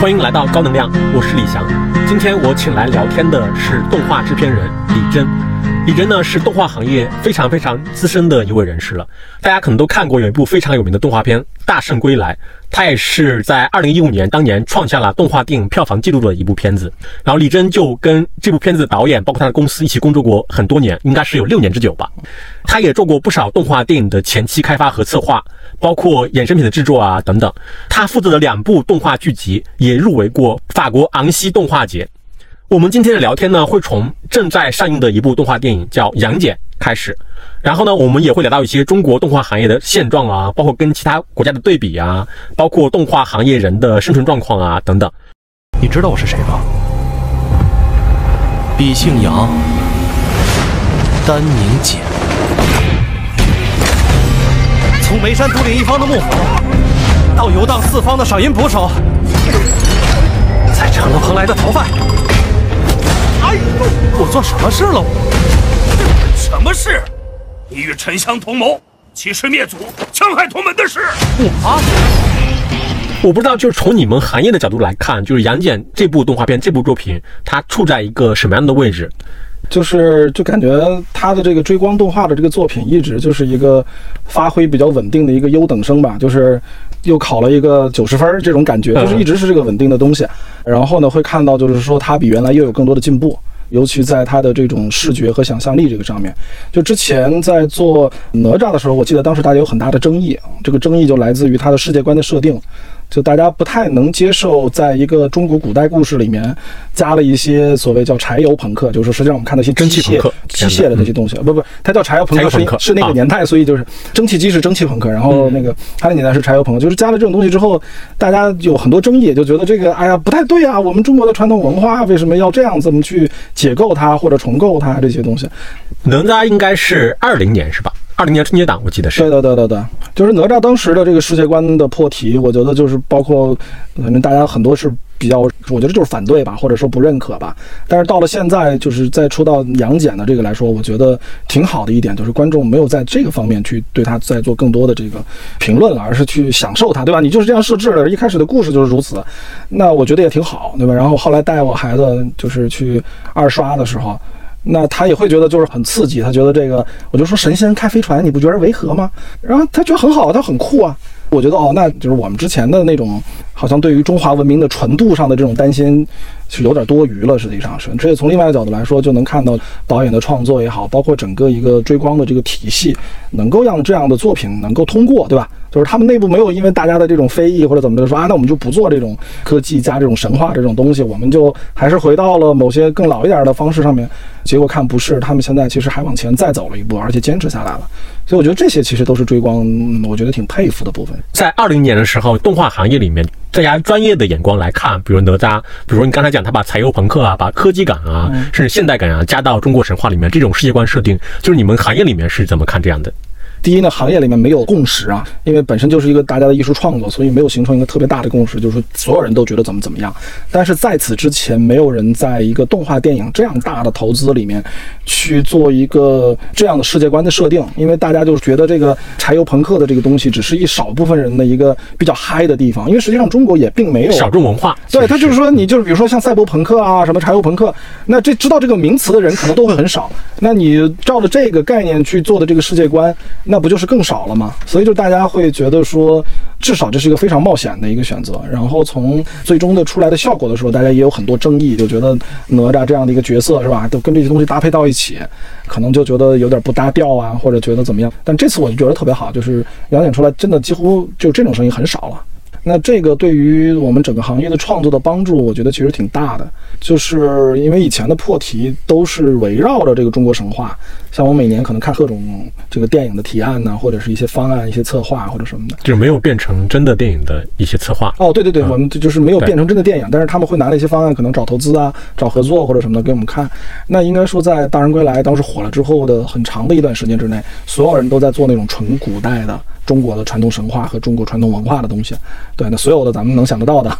欢迎来到高能量，我是李翔。今天我请来聊天的是动画制片人李真。李真呢是动画行业非常非常资深的一位人士了，大家可能都看过有一部非常有名的动画片《大圣归来》，它也是在二零一五年当年创下了动画电影票房纪录的一部片子。然后李真就跟这部片子的导演，包括他的公司一起工作过很多年，应该是有六年之久吧。他也做过不少动画电影的前期开发和策划，包括衍生品的制作啊等等。他负责的两部动画剧集也入围过法国昂西动画节。我们今天的聊天呢，会从正在上映的一部动画电影叫《杨戬》开始，然后呢，我们也会聊到一些中国动画行业的现状啊，包括跟其他国家的对比啊，包括动画行业人的生存状况啊等等。你知道我是谁吗？笔姓杨，单名戬，从眉山独领一方的幕府，到游荡四方的赏银捕手，再成了蓬莱的逃犯。我做什么事了？什么事？你与沉香同谋，欺师灭祖，戕害同门的事。我，我不知道，就是从你们行业的角度来看，就是《杨戬》这部动画片、这部作品，它处在一个什么样的位置？就是就感觉他的这个追光动画的这个作品，一直就是一个发挥比较稳定的一个优等生吧，就是又考了一个九十分儿这种感觉，就是一直是这个稳定的东西。然后呢，会看到就是说他比原来又有更多的进步，尤其在他的这种视觉和想象力这个上面。就之前在做哪吒的时候，我记得当时大家有很大的争议，这个争议就来自于他的世界观的设定。就大家不太能接受，在一个中国古代故事里面加了一些所谓叫柴油朋克，就是实际上我们看到一些蒸汽朋克机械的那些东西，不不，它叫柴油朋克是是那个啊年代，所以就是蒸汽机是蒸汽朋克，然后那个它的年代是柴油朋克，就是加了这种东西之后，大家有很多争议，就觉得这个哎呀不太对啊，我们中国的传统文化为什么要这样这么去解构它或者重构它这些东西？哪吒应该是二零年是吧？二零年春节档我记得是。对对对对对，就是哪吒当时的这个世界观的破题，我觉得就是包括，反正大家很多是比较，我觉得就是反对吧，或者说不认可吧。但是到了现在，就是再出到杨戬的这个来说，我觉得挺好的一点，就是观众没有在这个方面去对他再做更多的这个评论了，而是去享受它，对吧？你就是这样设置的，一开始的故事就是如此，那我觉得也挺好，对吧？然后后来带我孩子就是去二刷的时候。那他也会觉得就是很刺激，他觉得这个，我就说神仙开飞船，你不觉得违和吗？然后他觉得很好，他很酷啊。我觉得哦，那就是我们之前的那种，好像对于中华文明的纯度上的这种担心是有点多余了，实际上是。这从另外一个角度来说，就能看到导演的创作也好，包括整个一个追光的这个体系，能够让这样的作品能够通过，对吧？就是他们内部没有因为大家的这种非议或者怎么着说啊，那我们就不做这种科技加这种神话这种东西，我们就还是回到了某些更老一点的方式上面。结果看不是，他们现在其实还往前再走了一步，而且坚持下来了。所以我觉得这些其实都是追光，嗯我觉得挺佩服的部分。在二零年的时候，动画行业里面，大家专业的眼光来看，比如哪吒，比如你刚才讲他把柴油朋克啊，把科技感啊，甚至现代感啊加到中国神话里面，这种世界观设定，就是你们行业里面是怎么看这样的？第一呢，行业里面没有共识啊，因为本身就是一个大家的艺术创作，所以没有形成一个特别大的共识，就是所有人都觉得怎么怎么样。但是在此之前，没有人在一个动画电影这样大的投资里面去做一个这样的世界观的设定，因为大家就是觉得这个柴油朋克的这个东西只是一少部分人的一个比较嗨的地方，因为实际上中国也并没有小众文化，对，他就是说，你就是比如说像赛博朋克啊，什么柴油朋克，那这知道这个名词的人可能都会很少。那你照着这个概念去做的这个世界观，那不就是更少了吗？所以就大家会觉得说，至少这是一个非常冒险的一个选择。然后从最终的出来的效果的时候，大家也有很多争议，就觉得哪吒这样的一个角色是吧，都跟这些东西搭配到一起，可能就觉得有点不搭调啊，或者觉得怎么样。但这次我就觉得特别好，就是表演出来真的几乎就这种声音很少了。那这个对于我们整个行业的创作的帮助，我觉得其实挺大的。就是因为以前的破题都是围绕着这个中国神话，像我每年可能看各种这个电影的提案呢，或者是一些方案、一些策划或者什么的。就是没有变成真的电影的一些策划。哦，对对对，嗯我们这就是没有变成真的电影，但是他们会拿那些方案，可能找投资啊、找合作或者什么的给我们看。那应该说，在《大人归来》当时火了之后的很长的一段时间之内，所有人都在做那种纯古代的中国的传统神话和中国传统文化的东西。对，那所有的咱们能想得到的，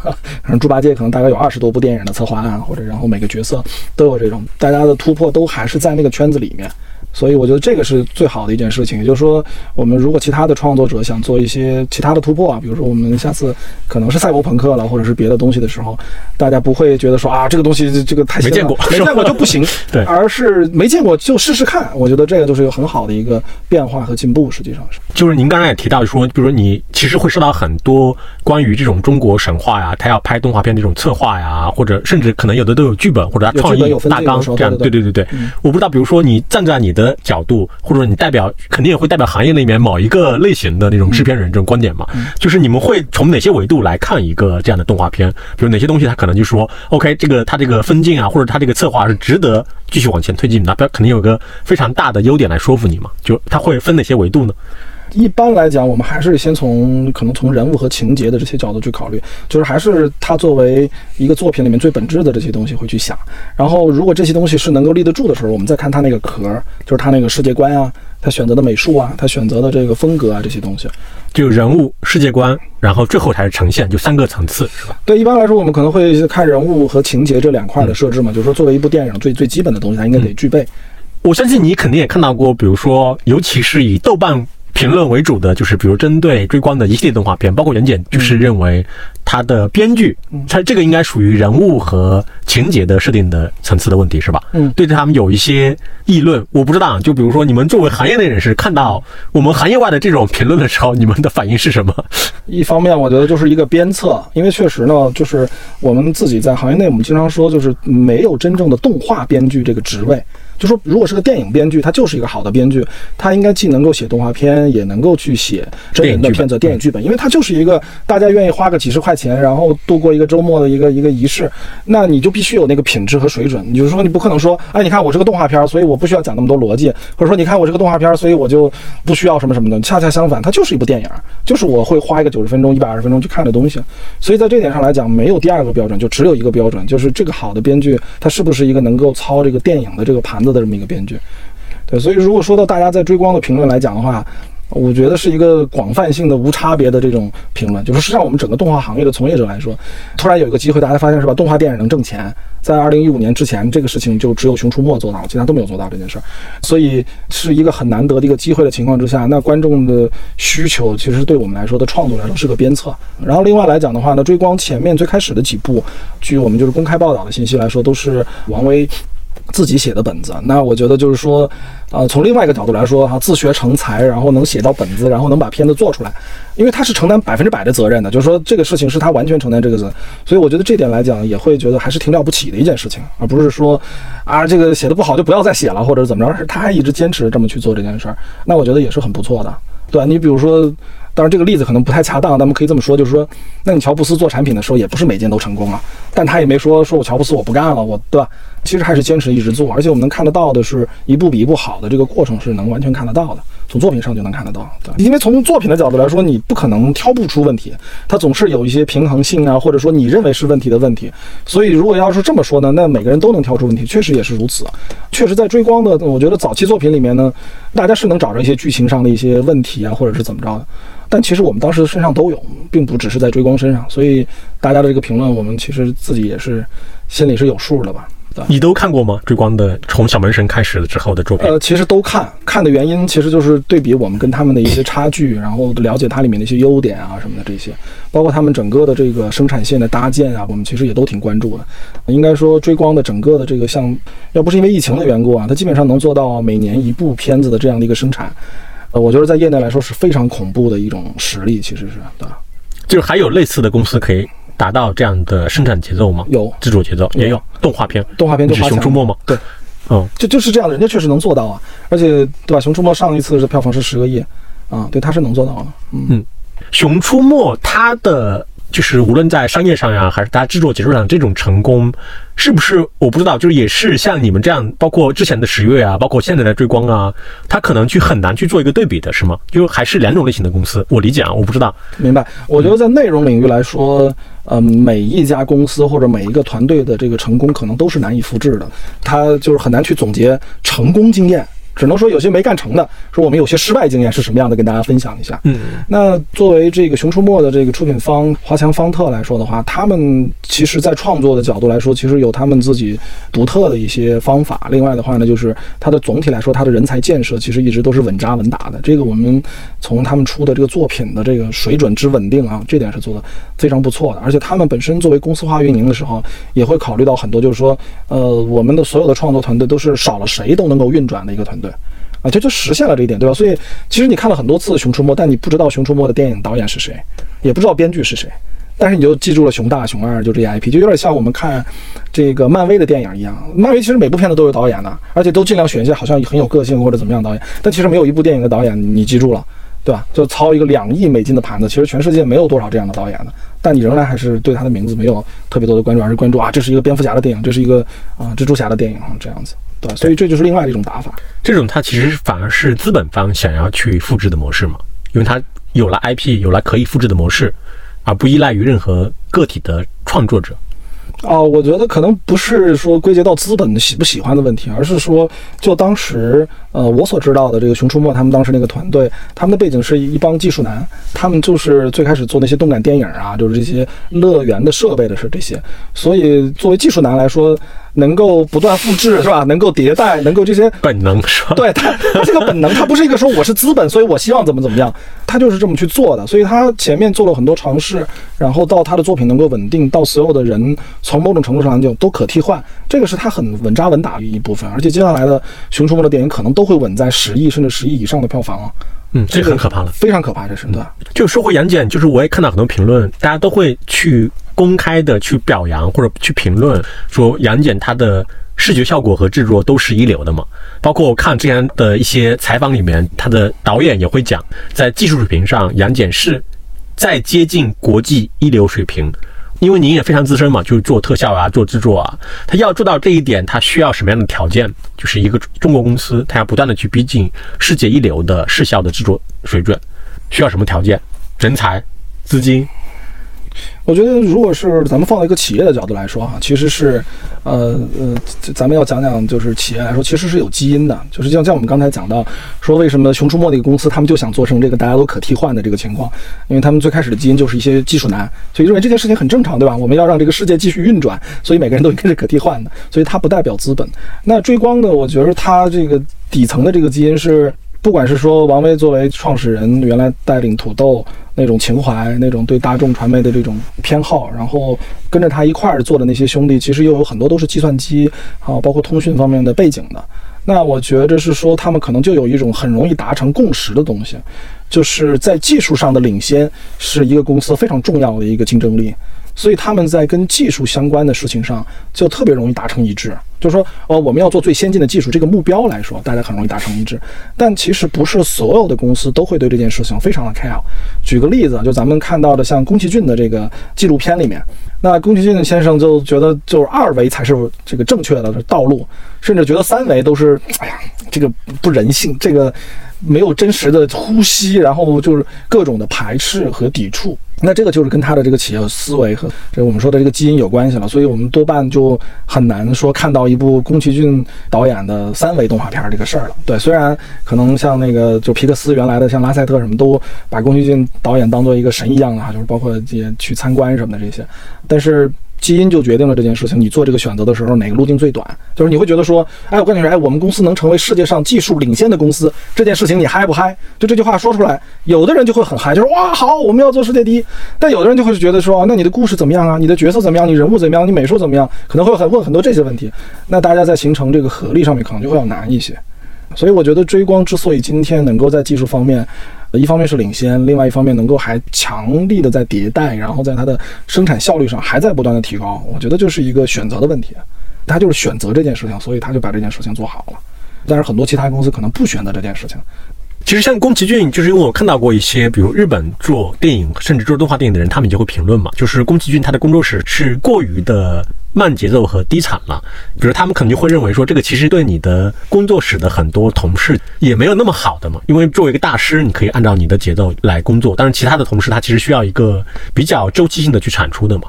反正猪八戒可能大概有二十多部电影的策划案，或者然后每个角色都有这种，大家的突破都还是在那个圈子里面。所以我觉得这个是最好的一件事情。也就是说，我们如果其他的创作者想做一些其他的突破啊，比如说我们下次可能是赛博朋克了，或者是别的东西的时候，大家不会觉得说啊这个东西这个太没见过没见过就不行，对而是没见过就试试看。我觉得这个就是一个很好的一个变化和进步，实际上是。就是您刚才也提到说，比如说你其实会收到很多关于这种中国神话呀，他要拍动画片这种策划呀，或者甚至可能有的都有剧本或者他创意大纲这样。对对对对对，我不知道，比如说你站在你的角度，或者说你代表肯定也会代表行业里面某一个类型的那种制片人这种观点嘛，就是你们会从哪些维度来看一个这样的动画片？比如哪些东西它可能就说，OK，这个它这个分镜啊，或者它这个策划是值得继续往前推进的，它肯定有个非常大的优点来说服你嘛，就它会分哪些维度呢？一般来讲，我们还是先从可能从人物和情节的这些角度去考虑，就是还是它作为一个作品里面最本质的这些东西会去想。然后，如果这些东西是能够立得住的时候，我们再看它那个壳，就是它那个世界观啊，它选择的美术啊，它选择的这个风格啊这些东西。就人物、世界观，然后最后才是呈现，就三个层次，是吧？对，一般来说，我们可能会看人物和情节这两块的设置嘛，就是说作为一部电影最最基本的东西，它应该得具备。我相信你肯定也看到过，比如说，尤其是以豆瓣评论为主的，就是比如针对追光的一系列动画片，包括袁简，就是认为它的编剧，它这个应该属于人物和情节的设定的层次的问题，是吧？嗯对他们有一些议论，我不知道，就比如说你们作为行业内人士，看到我们行业外的这种评论的时候，你们的反应是什么？一方面，我觉得就是一个鞭策，因为确实呢，就是我们自己在行业内，我们经常说，就是没有真正的动画编剧这个职位。就说如果是个电影编剧，他就是一个好的编剧，他应该既能够写动画片，也能够去写真人的片子、电影剧本，因为他就是一个大家愿意花个几十块钱，然后度过一个周末的一个一个仪式，那你就必须有那个品质和水准。你就是说，你不可能说，哎，你看我是个动画片，所以我不需要讲那么多逻辑，或者说你看我是个动画片，所以我就不需要什么什么的。恰恰相反，它就是一部电影，就是我会花一个九十分钟、一百二十分钟去看的东西。所以在这点上来讲，没有第二个标准，就只有一个标准，就是这个好的编剧，他是不是一个能够操这个电影的这个盘子的这么一个编剧。对，所以如果说到大家在追光的评论来讲的话，我觉得是一个广泛性的、无差别的这种评论。就是实际上，我们整个动画行业的从业者来说，突然有一个机会，大家发现是吧，动画电影能挣钱。在二零一五年之前，这个事情就只有《熊出没》做到了，其他都没有做到这件事儿，所以是一个很难得的一个机会的情况之下，那观众的需求其实对我们来说的创作来说是个鞭策。然后另外来讲的话呢，追光前面最开始的几部，据我们就是公开报道的信息来说，都是王威。自己写的本子，那我觉得就是说，呃，从另外一个角度来说哈，自学成才，然后能写到本子，然后能把片子做出来，因为他是承担百分之百的责任的，就是说这个事情是他完全承担这个责任，所以我觉得这点来讲，也会觉得还是挺了不起的一件事情，而不是说啊这个写的不好就不要再写了，或者怎么着，是他还一直坚持这么去做这件事儿，那我觉得也是很不错的，对？你比如说。当然，这个例子可能不太恰当，咱们可以这么说，就是说，那你乔布斯做产品的时候，也不是每件都成功啊，但他也没说说我乔布斯我不干了，我对吧？其实还是坚持一直做，而且我们能看得到的是一步比一步好的这个过程是能完全看得到的，从作品上就能看得到。对，因为从作品的角度来说，你不可能挑不出问题，它总是有一些平衡性啊，或者说你认为是问题的问题。所以如果要是这么说呢，那每个人都能挑出问题，确实也是如此。确实在追光的，我觉得早期作品里面呢，大家是能找着一些剧情上的一些问题啊，或者是怎么着的。但其实我们当时身上都有，并不只是在追光身上，所以大家的这个评论，我们其实自己也是心里是有数的吧。对，你都看过吗？追光的从小门神开始之后的作品？呃，其实都看，看的原因其实就是对比我们跟他们的一些差距，然后了解它里面的一些优点啊什么的这些，包括他们整个的这个生产线的搭建啊，我们其实也都挺关注的。应该说追光的整个的这个像，要不是因为疫情的缘故啊，它基本上能做到每年一部片子的这样的一个生产。呃，我觉得在业内来说是非常恐怖的一种实力，其实是对吧？就是还有类似的公司可以达到这样的生产节奏吗？有。自主节奏，也有。动画片，动画片就是《熊出没》吗？对，嗯，就就是这样的，人家确实能做到啊，而且对吧？《熊出没》上一次的票房是十个亿，啊，对，他是能做到的，嗯，《熊出没》它的就是无论在商业上呀，还是大家制作节奏上这种成功，是不是我不知道，就是也是像你们这样，包括之前的十月啊，包括现在的追光啊，它可能去很难去做一个对比的，是吗？就还是两种类型的公司，我理解啊，我不知道。明白。我觉得在内容领域来说，呃，每一家公司或者每一个团队的这个成功，可能都是难以复制的，它就是很难去总结成功经验。只能说有些没干成的，说我们有些失败经验是什么样的，跟大家分享一下。嗯，那作为这个《熊出没》的这个出品方华强方特来说的话，他们其实在创作的角度来说，其实有他们自己独特的一些方法。另外的话呢，就是它的总体来说，它的人才建设其实一直都是稳扎稳打的。这个我们从他们出的这个作品的这个水准之稳定啊，这点是做的非常不错的。而且他们本身作为公司化运营的时候，也会考虑到很多，就是说，呃，我们的所有的创作团队都是少了谁都能够运转的一个团队。啊，这就实现了这一点，对吧？所以其实你看了很多次《熊出没》，但你不知道《熊出没》的电影导演是谁，也不知道编剧是谁，但是你就记住了熊大、熊二，就这些 IP，就有点像我们看这个漫威的电影一样。漫威其实每部片子都有导演的，而且都尽量选一些好像很有个性或者怎么样导演，但其实没有一部电影的导演你记住了，对吧？就操一个两亿美金的盘子，其实全世界没有多少这样的导演的，但你仍然还是对他的名字没有特别多的关注，而是关注啊，这是一个蝙蝠侠的电影，这是一个啊蜘蛛侠的电影啊，这样子。对，所以这就是另外一种打法。这种它其实反而是资本方想要去复制的模式嘛，因为它有了 IP，有了可以复制的模式，而不依赖于任何个体的创作者。哦，我觉得可能不是说归结到资本喜不喜欢的问题，而是说就当时呃我所知道的这个《熊出没》他们当时那个团队，他们的背景是一帮技术男，他们就是最开始做那些动感电影啊，就是这些乐园的设备的是这些，所以作为技术男来说。能够不断复制是吧？能够迭代，能够这些本能是吧？对他，他这个本能，他不是一个说我是资本，所以我希望怎么怎么样，他就是这么去做的。所以他前面做了很多尝试，然后到他的作品能够稳定，到所有的人从某种程度上就都可替换，这个是他很稳扎稳打的一部分。而且接下来的《熊出没》的电影可能都会稳在十亿甚至十亿以上的票房啊。嗯，这个很可怕了，非常可怕，这是对。就说回杨戬，就是我也看到很多评论，大家都会去公开的去表扬或者去评论，说杨戬他的视觉效果和制作都是一流的嘛。包括我看之前的一些采访里面，他的导演也会讲，在技术水平上，杨戬是在接近国际一流水平。因为您也非常资深嘛，就是做特效啊，做制作啊，他要做到这一点，他需要什么样的条件？就是一个中国公司，他要不断的去逼近世界一流的视效的制作水准，需要什么条件？人才、资金。我觉得，如果是咱们放到一个企业的角度来说哈，其实是，呃呃，咱们要讲讲，就是企业来说，其实是有基因的，就是像像我们刚才讲到，说为什么熊出没那个公司，他们就想做成这个大家都可替换的这个情况，因为他们最开始的基因就是一些技术男，所以认为这件事情很正常，对吧？我们要让这个世界继续运转，所以每个人都应该是可替换的，所以它不代表资本。那追光呢？我觉得它这个底层的这个基因是。不管是说王威作为创始人，原来带领土豆那种情怀，那种对大众传媒的这种偏好，然后跟着他一块儿做的那些兄弟，其实又有很多都是计算机啊，包括通讯方面的背景的。那我觉得是说，他们可能就有一种很容易达成共识的东西，就是在技术上的领先是一个公司非常重要的一个竞争力。所以他们在跟技术相关的事情上就特别容易达成一致，就是说，哦，我们要做最先进的技术，这个目标来说，大家很容易达成一致。但其实不是所有的公司都会对这件事情非常的 care。举个例子，就咱们看到的像宫崎骏的这个纪录片里面，那宫崎骏先生就觉得就是二维才是这个正确的道路，甚至觉得三维都是，哎呀，这个不人性，这个没有真实的呼吸，然后就是各种的排斥和抵触。那这个就是跟他的这个企业思维和这我们说的这个基因有关系了，所以我们多半就很难说看到一部宫崎骏导演的三维动画片这个事儿了。对，虽然可能像那个就皮克斯原来的像拉塞特什么都把宫崎骏导演当做一个神一样的哈，就是包括也去参观什么的这些，但是。基因就决定了这件事情。你做这个选择的时候，哪个路径最短？就是你会觉得说，哎，我跟你说，哎，我们公司能成为世界上技术领先的公司，这件事情你嗨不嗨？就这句话说出来，有的人就会很嗨，就是哇，好，我们要做世界第一。但有的人就会觉得说，那你的故事怎么样啊？你的角色怎么样？你人物怎么样？你美术怎么样？可能会很问很多这些问题。那大家在形成这个合力上面，可能就会要难一些。所以我觉得追光之所以今天能够在技术方面，一方面是领先，另外一方面能够还强力的在迭代，然后在它的生产效率上还在不断的提高，我觉得就是一个选择的问题，他就是选择这件事情，所以他就把这件事情做好了。但是很多其他公司可能不选择这件事情。其实像宫崎骏，就是因为我看到过一些，比如日本做电影甚至做动画电影的人，他们就会评论嘛，就是宫崎骏他的工作室是过于的慢节奏和低产了。比如他们可能就会认为说，这个其实对你的工作室的很多同事也没有那么好的嘛。因为作为一个大师，你可以按照你的节奏来工作，但是其他的同事他其实需要一个比较周期性的去产出的嘛。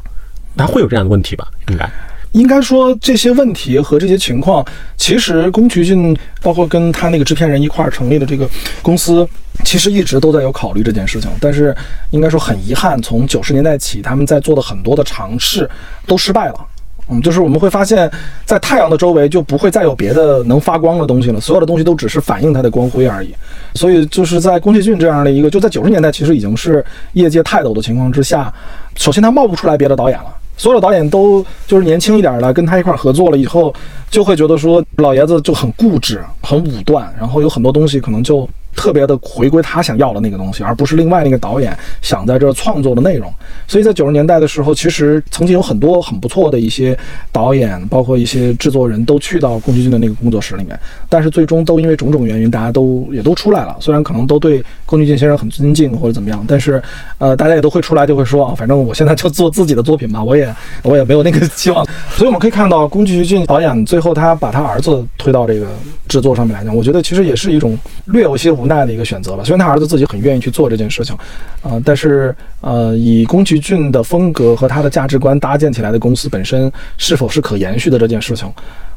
他会有这样的问题吧？应该。应该说这些问题和这些情况，其实宫崎骏包括跟他那个制片人一块儿成立的这个公司，其实一直都在有考虑这件事情。但是应该说很遗憾，从九十年代起，他们在做的很多的尝试都失败了。嗯，就是我们会发现，在太阳的周围就不会再有别的能发光的东西了，所有的东西都只是反映它的光辉而已。所以就是在宫崎骏这样的一个，就在九十年代其实已经是业界泰斗的情况之下，首先他冒不出来别的导演了。所有导演都就是年轻一点的，跟他一块合作了以后，就会觉得说老爷子就很固执、很武断，然后有很多东西可能就。特别的回归他想要的那个东西，而不是另外那个导演想在这创作的内容。所以在九十年代的时候，其实曾经有很多很不错的一些导演，包括一些制作人都去到宫崎骏的那个工作室里面，但是最终都因为种种原因，大家都也都出来了。虽然可能都对宫崎骏先生很尊敬或者怎么样，但是呃，大家也都会出来就会说啊，反正我现在就做自己的作品吧，我也我也没有那个希望。所以我们可以看到，宫崎骏导演最后他把他儿子推到这个制作上面来讲，我觉得其实也是一种略有些。无奈的一个选择吧。虽然他儿子自己很愿意去做这件事情，啊，但是呃，以宫崎骏的风格和他的价值观搭建起来的公司本身是否是可延续的这件事情，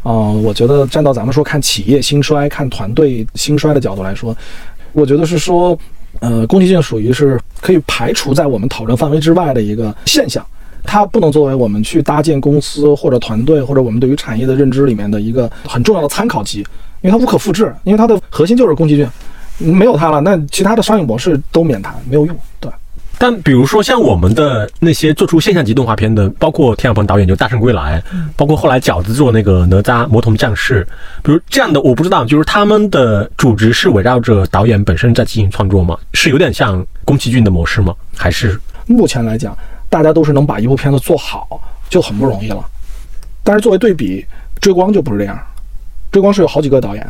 啊，我觉得站到咱们说看企业兴衰、看团队兴衰的角度来说，我觉得是说，呃，宫崎骏属于是可以排除在我们讨论范围之外的一个现象，它不能作为我们去搭建公司或者团队或者我们对于产业的认知里面的一个很重要的参考级，因为它无可复制，因为它的核心就是宫崎骏。没有它了，那其他的商业模式都免谈，没有用。对，但比如说像我们的那些做出现象级动画片的，包括田晓鹏导演就《大圣归来》，包括后来饺子做那个《哪吒魔童降世》，比如这样的，我不知道，就是他们的主旨是围绕着导演本身在进行创作吗？是有点像宫崎骏的模式吗？还是目前来讲，大家都是能把一部片子做好就很不容易了。但是作为对比，追光就不是这样，追光是有好几个导演。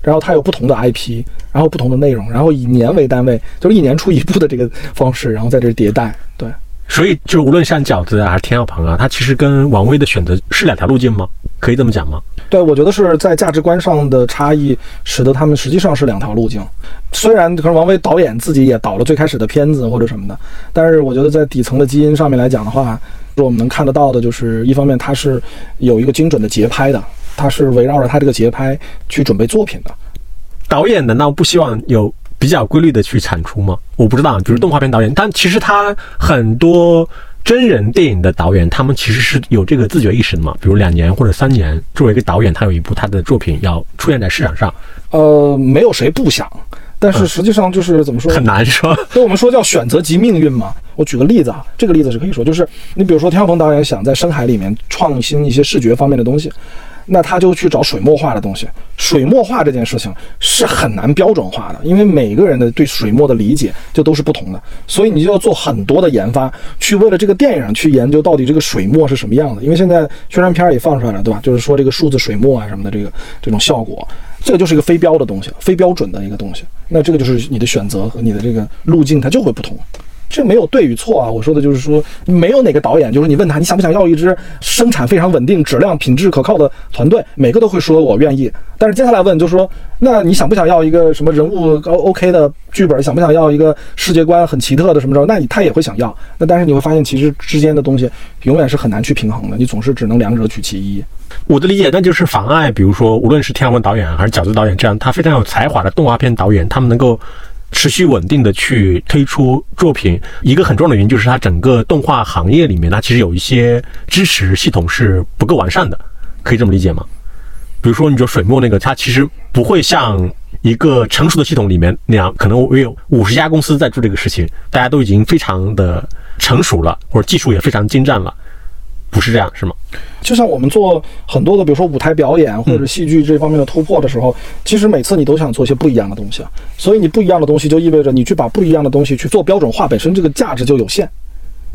然后它有不同的 IP，然后不同的内容，然后以年为单位，就是一年出一部的这个方式，然后在这迭代。对，所以就无论像饺子还是天耀鹏啊，它其实跟王威的选择是两条路径吗？可以这么讲吗？对，我觉得是在价值观上的差异，使得他们实际上是两条路径。虽然可能王威导演自己也导了最开始的片子或者什么的，但是我觉得在底层的基因上面来讲的话，我们能看得到的就是，一方面它是有一个精准的节拍的。他是围绕着他这个节拍去准备作品的。导演难道不希望有比较规律的去产出吗？我不知道，比如动画片导演，但其实他很多真人电影的导演，他们其实是有这个自觉意识的嘛。比如两年或者三年，作为一个导演，他有一部他的作品要出现在市场上。呃，没有谁不想，但是实际上就是怎么说很难说。所以我们说叫选择及命运嘛。我举个例子啊，这个例子是可以说，就是你比如说田晓鹏导演想在深海里面创新一些视觉方面的东西。那他就去找水墨画的东西。水墨画这件事情是很难标准化的，因为每个人的对水墨的理解就都是不同的，所以你就要做很多的研发，去为了这个电影去研究到底这个水墨是什么样的。因为现在宣传片也放出来了，对吧？就是说这个数字水墨啊什么的，这个这种效果，这个就是一个非标的东西，非标准的一个东西。那这个就是你的选择和你的这个路径，它就会不同。这没有对与错啊，我说的就是说，没有哪个导演，就是你问他你想不想要一支生产非常稳定、质量品质可靠的团队，每个都会说我愿意。但是接下来问就是说，那你想不想要一个什么人物高 OK 的剧本？想不想要一个世界观很奇特的什么着？那你他也会想要。那但是你会发现，其实之间的东西永远是很难去平衡的，你总是只能两者取其一。我的理解，那就是妨碍，比如说，无论是天文导演还是饺子导演这样他非常有才华的动画片导演，他们能够。持续稳定的去推出作品，一个很重要的原因就是它整个动画行业里面，它其实有一些支持系统是不够完善的，可以这么理解吗？比如说你说水墨那个，它其实不会像一个成熟的系统里面那样，可能我有五十家公司在做这个事情，大家都已经非常的成熟了，或者技术也非常精湛了。不是这样，是吗？就像我们做很多的，比如说舞台表演或者戏剧这方面的突破的时候，其实每次你都想做一些不一样的东西，所以你不一样的东西就意味着你去把不一样的东西去做标准化，本身这个价值就有限。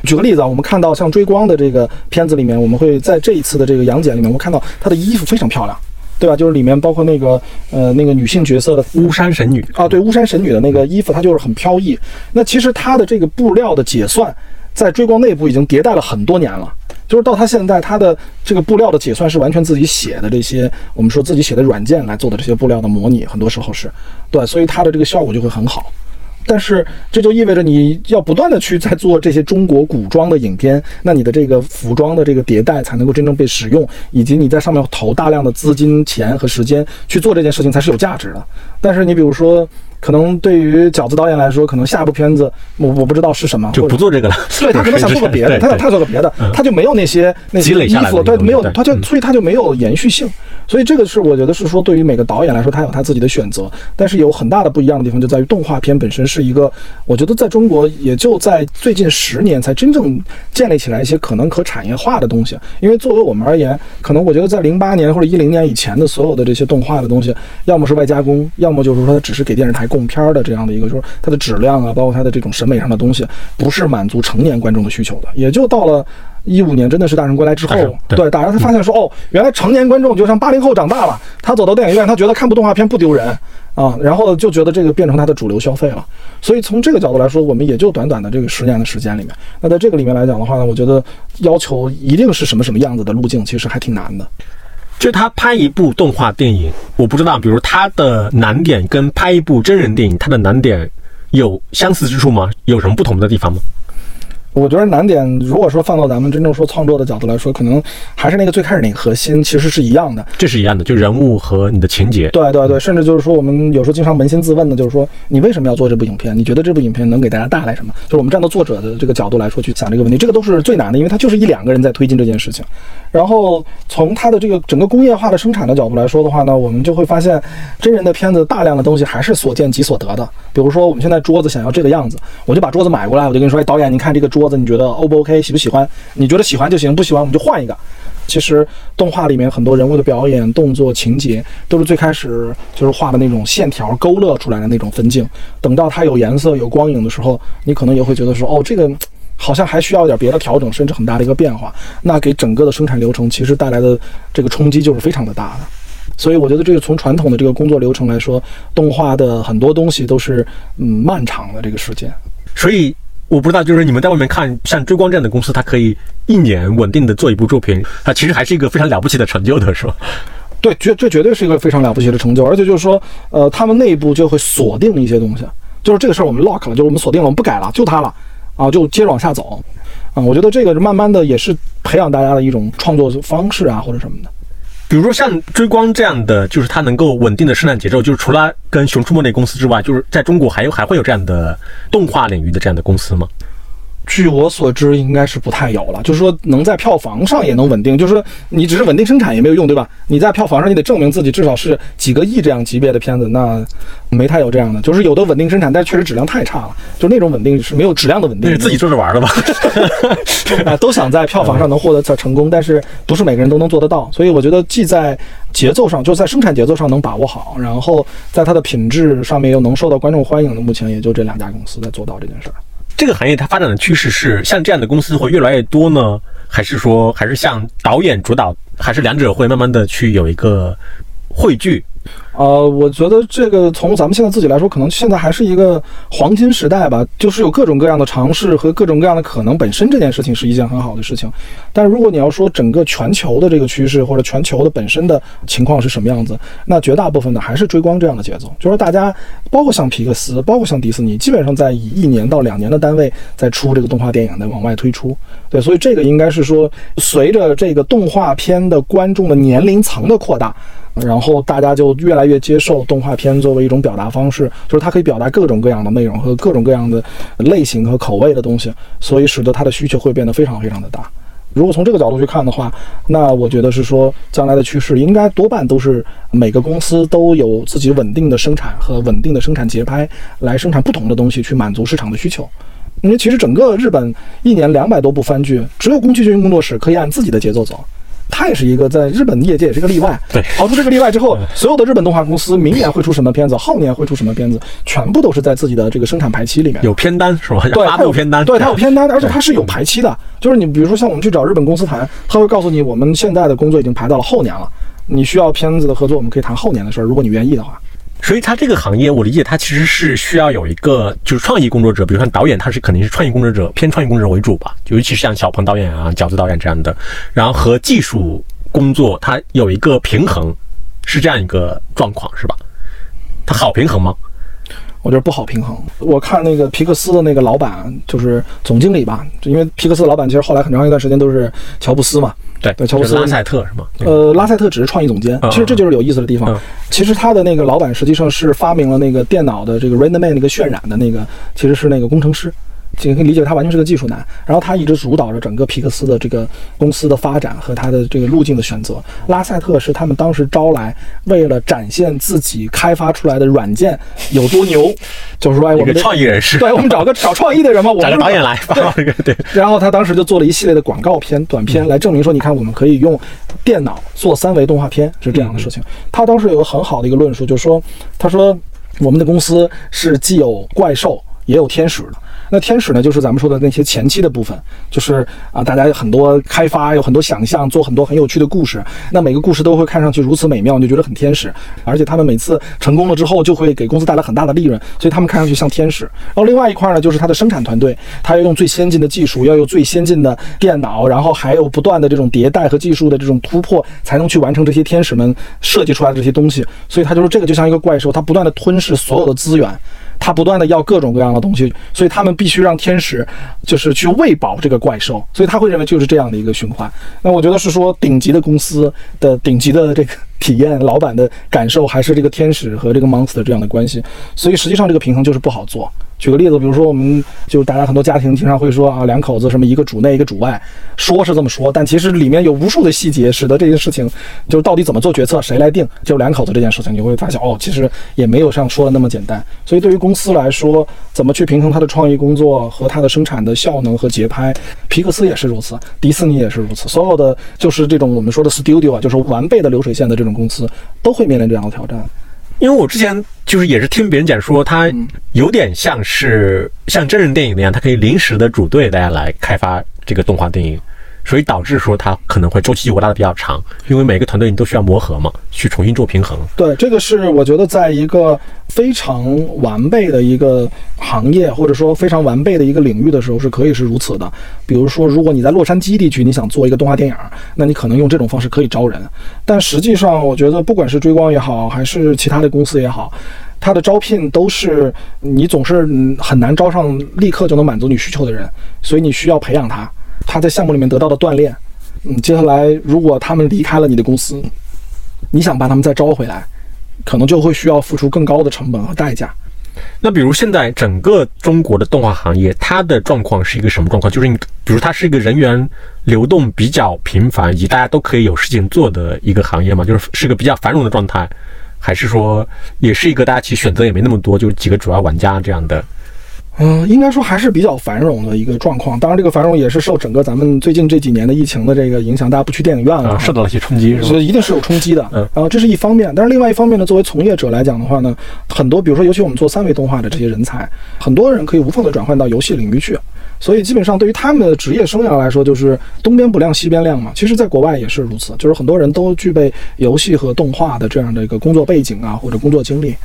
举个例子啊，我们看到像追光的这个片子里面，我们会在这一次的这个杨戬里面，我看到她的衣服非常漂亮，对吧？就是里面包括那个呃那个女性角色的巫山神女啊，对，巫山神女的那个衣服，它就是很飘逸。那其实它的这个布料的解算，在追光内部已经迭代了很多年了。就是到他现在，他的这个布料的解算是完全自己写的，这些我们说自己写的软件来做的这些布料的模拟，很多时候是对，所以它的这个效果就会很好。但是这就意味着你要不断的去在做这些中国古装的影片，那你的这个服装的这个迭代才能够真正被使用，以及你在上面投大量的资金、钱和时间去做这件事情才是有价值的。但是你比如说。可能对于饺子导演来说，可能下一部片子我我不知道是什么，就不做这个了。对他可能 想做个别的，他想他做个别的，他就没有那些那些衣服，对，没有，他就所以他就没有延续性。所以这个是我觉得是说，对于每个导演来说，他有他自己的选择。但是有很大的不一样的地方就在于动画片本身是一个，我觉得在中国也就在最近十年才真正建立起来一些可能可产业化的东西。因为作为我们而言，可能我觉得在零八年或者一零年以前的所有的这些动画的东西，要么是外加工，要么就是说它只是给电视台。供片儿的这样的一个，就是它的质量啊，包括它的这种审美上的东西，不是满足成年观众的需求的。也就到了一五年，真的是《大圣归来》之后，对大家才发现说，哦，原来成年观众就像八零后长大了，他走到电影院，他觉得看部动画片不丢人啊，然后就觉得这个变成他的主流消费了。所以从这个角度来说，我们也就短短的这个十年的时间里面，那在这个里面来讲的话呢，我觉得要求一定是什么什么样子的路径，其实还挺难的。就他拍一部动画电影，我不知道，比如他的难点跟拍一部真人电影，他的难点有相似之处吗？有什么不同的地方吗？我觉得难点，如果说放到咱们真正说创作的角度来说，可能还是那个最开始那个核心，其实是一样的。这是一样的，就人物和你的情节。对对对，甚至就是说，我们有时候经常扪心自问的，就是说，你为什么要做这部影片？你觉得这部影片能给大家带来什么？就是我们站到作者的这个角度来说去想这个问题，这个都是最难的，因为它就是一两个人在推进这件事情。然后从它的这个整个工业化的生产的角度来说的话呢，我们就会发现，真人的片子大量的东西还是所见即所得的。比如说，我们现在桌子想要这个样子，我就把桌子买过来，我就跟你说，哎，导演，您看这个桌子，你觉得 O 不 OK？喜不喜欢？你觉得喜欢就行，不喜欢我们就换一个。其实动画里面很多人物的表演、动作、情节，都是最开始就是画的那种线条勾勒出来的那种分镜。等到它有颜色、有光影的时候，你可能也会觉得说，哦，这个好像还需要点别的调整，甚至很大的一个变化。那给整个的生产流程其实带来的这个冲击就是非常的大的。所以我觉得这个从传统的这个工作流程来说，动画的很多东西都是嗯漫长的这个时间。所以我不知道，就是你们在外面看，像追光这样的公司，它可以一年稳定的做一部作品，它其实还是一个非常了不起的成就的，是吧？对，绝这绝对是一个非常了不起的成就，而且就是说，呃，他们内部就会锁定一些东西，就是这个事儿我们 lock 了，就是我们锁定了，我们不改了，就它了，啊，就接着往下走，啊，我觉得这个慢慢的也是培养大家的一种创作方式啊，或者什么的。比如说像追光这样的，就是它能够稳定的生产节奏，就是除了跟熊出没那公司之外，就是在中国还有还会有这样的动画领域的这样的公司吗？据我所知，应该是不太有了。就是说，能在票房上也能稳定，就是说，你只是稳定生产也没有用，对吧？你在票房上，你得证明自己至少是几个亿这样级别的片子，那没太有这样的。就是有的稳定生产，但确实质量太差了，就那种稳定是没有质量的稳定。那是自己做着玩的吧？啊，都想在票房上能获得成功，但是不是每个人都能做得到。所以我觉得，既在节奏上，就在生产节奏上能把握好，然后在它的品质上面又能受到观众欢迎的，目前也就这两家公司在做到这件事儿。这个行业它发展的趋势是像这样的公司会越来越多呢，还是说还是像导演主导，还是两者会慢慢的去有一个汇聚？呃，我觉得这个从咱们现在自己来说，可能现在还是一个黄金时代吧，就是有各种各样的尝试和各种各样的可能，本身这件事情是一件很好的事情。但如果你要说整个全球的这个趋势或者全球的本身的情况是什么样子，那绝大部分的还是追光这样的节奏，就是大家包括像皮克斯，包括像迪士尼，基本上在以一年到两年的单位在出这个动画电影在往外推出。对，所以这个应该是说，随着这个动画片的观众的年龄层的扩大。然后大家就越来越接受动画片作为一种表达方式，就是它可以表达各种各样的内容和各种各样的类型和口味的东西，所以使得它的需求会变得非常非常的大。如果从这个角度去看的话，那我觉得是说将来的趋势应该多半都是每个公司都有自己稳定的生产和稳定的生产节拍来生产不同的东西去满足市场的需求。因为其实整个日本一年两百多部番剧，只有宫崎骏工作室可以按自己的节奏走。它也是一个在日本业界也是一个例外。对，刨出这个例外之后，所有的日本动画公司明年会出什么片子，后年会出什么片子，全部都是在自己的这个生产排期里面有片单是吧？对，它有片单，对，它有片单，而且它是有排期的。就是你比如说像我们去找日本公司谈，他会告诉你，我们现在的工作已经排到了后年了，你需要片子的合作，我们可以谈后年的事儿，如果你愿意的话。所以它这个行业，我理解它其实是需要有一个就是创意工作者，比如说导演，他是肯定是创意工作者，偏创意工作者为主吧，尤其是像小鹏导演啊、饺子导演这样的，然后和技术。工作它有一个平衡，是这样一个状况，是吧？它好平衡吗？我觉得不好平衡。我看那个皮克斯的那个老板，就是总经理吧，因为皮克斯的老板其实后来很长一段时间都是乔布斯嘛。对对乔布斯拉塞特是吗？呃，拉塞特只是创意总监，嗯其实这就是有意思的地方嗯。其实他的那个老板实际上是发明了那个电脑的这个 RenderMan 那个渲染的那个，其实是那个工程师。这个可以理解，他完全是个技术男，然后他一直主导着整个皮克斯的这个公司的发展和他的这个路径的选择。拉塞特是他们当时招来，为了展现自己开发出来的软件有多牛，就是说，哎，我们得创意人士，对，我们找个找创意的人嘛，我们找个导演来对对。然后他当时就做了一系列的广告片、短片来证明说，你看我们可以用电脑做三维动画片是这样的事情。他当时有个很好的一个论述，就是说，他说我们的公司是既有怪兽也有天使的。那天使呢，就是咱们说的那些前期的部分，就是啊，大家有很多开发，有很多想象，做很多很有趣的故事。那每个故事都会看上去如此美妙，你就觉得很天使。而且他们每次成功了之后，就会给公司带来很大的利润，所以他们看上去像天使。然后另外一块呢，就是它的生产团队，它要用最先进的技术，要用最先进的电脑，然后还有不断的这种迭代和技术的这种突破，才能去完成这些天使们设计出来的这些东西。所以他就是，这个就像一个怪兽，它不断的吞噬所有的资源。他不断的要各种各样的东西，所以他们必须让天使就是去喂饱这个怪兽，所以他会认为就是这样的一个循环。那我觉得是说顶级的公司的顶级的这个体验，老板的感受还是这个天使和这个 monster 这样的关系，所以实际上这个平衡就是不好做。举个例子，比如说我们就是大家很多家庭经常会说啊，两口子什么一个主内一个主外，说是这么说，但其实里面有无数的细节，使得这件事情就是到底怎么做决策，谁来定，就两口子这件事情，你会发现哦，其实也没有像说的那么简单。所以对于公司来说，怎么去平衡它的创意工作和它的生产的效能和节拍，皮克斯也是如此，迪士尼也是如此，所有的就是这种我们说的 studio 啊，就是完备的流水线的这种公司，都会面临这样的挑战。因为我之前就是也是听别人讲说，它有点像是像真人电影那样，它可以临时的组队大家来开发这个动画电影，所以导致说它可能会周期会拉的比较长，因为每个团队你都需要磨合嘛，去重新做平衡。对，这个是我觉得在一个非常完备的一个行业，或者说非常完备的一个领域的时候，是可以是如此的。比如说，如果你在洛杉矶地区，你想做一个动画电影，那你可能用这种方式可以招人。但实际上，我觉得不管是追光也好，还是其他的公司也好，它的招聘都是你总是很难招上立刻就能满足你需求的人，所以你需要培养他，他在项目里面得到的锻炼。嗯，接下来如果他们离开了你的公司，你想把他们再招回来，可能就会需要付出更高的成本和代价。那比如现在整个中国的动画行业，它的状况是一个什么状况？就是你，比如它是一个人员流动比较频繁，以及大家都可以有事情做的一个行业嘛？就是是个比较繁荣的状态，还是说也是一个大家其实选择也没那么多，就是几个主要玩家这样的？嗯，应该说还是比较繁荣的一个状况。当然，这个繁荣也是受整个咱们最近这几年的疫情的这个影响，大家不去电影院了啊，，受到了一些冲击，是吧？所以一定是有冲击的。嗯然后这是一方面，但是另外一方面呢，作为从业者来讲的话呢，很多比如说，尤其我们做三维动画的这些人才，很多人可以无缝的转换到游戏领域去。所以基本上对于他们的职业生涯来说，就是东边不亮西边亮嘛。其实，在国外也是如此，就是很多人都具备游戏和动画的这样的一个工作背景啊，或者工作经历。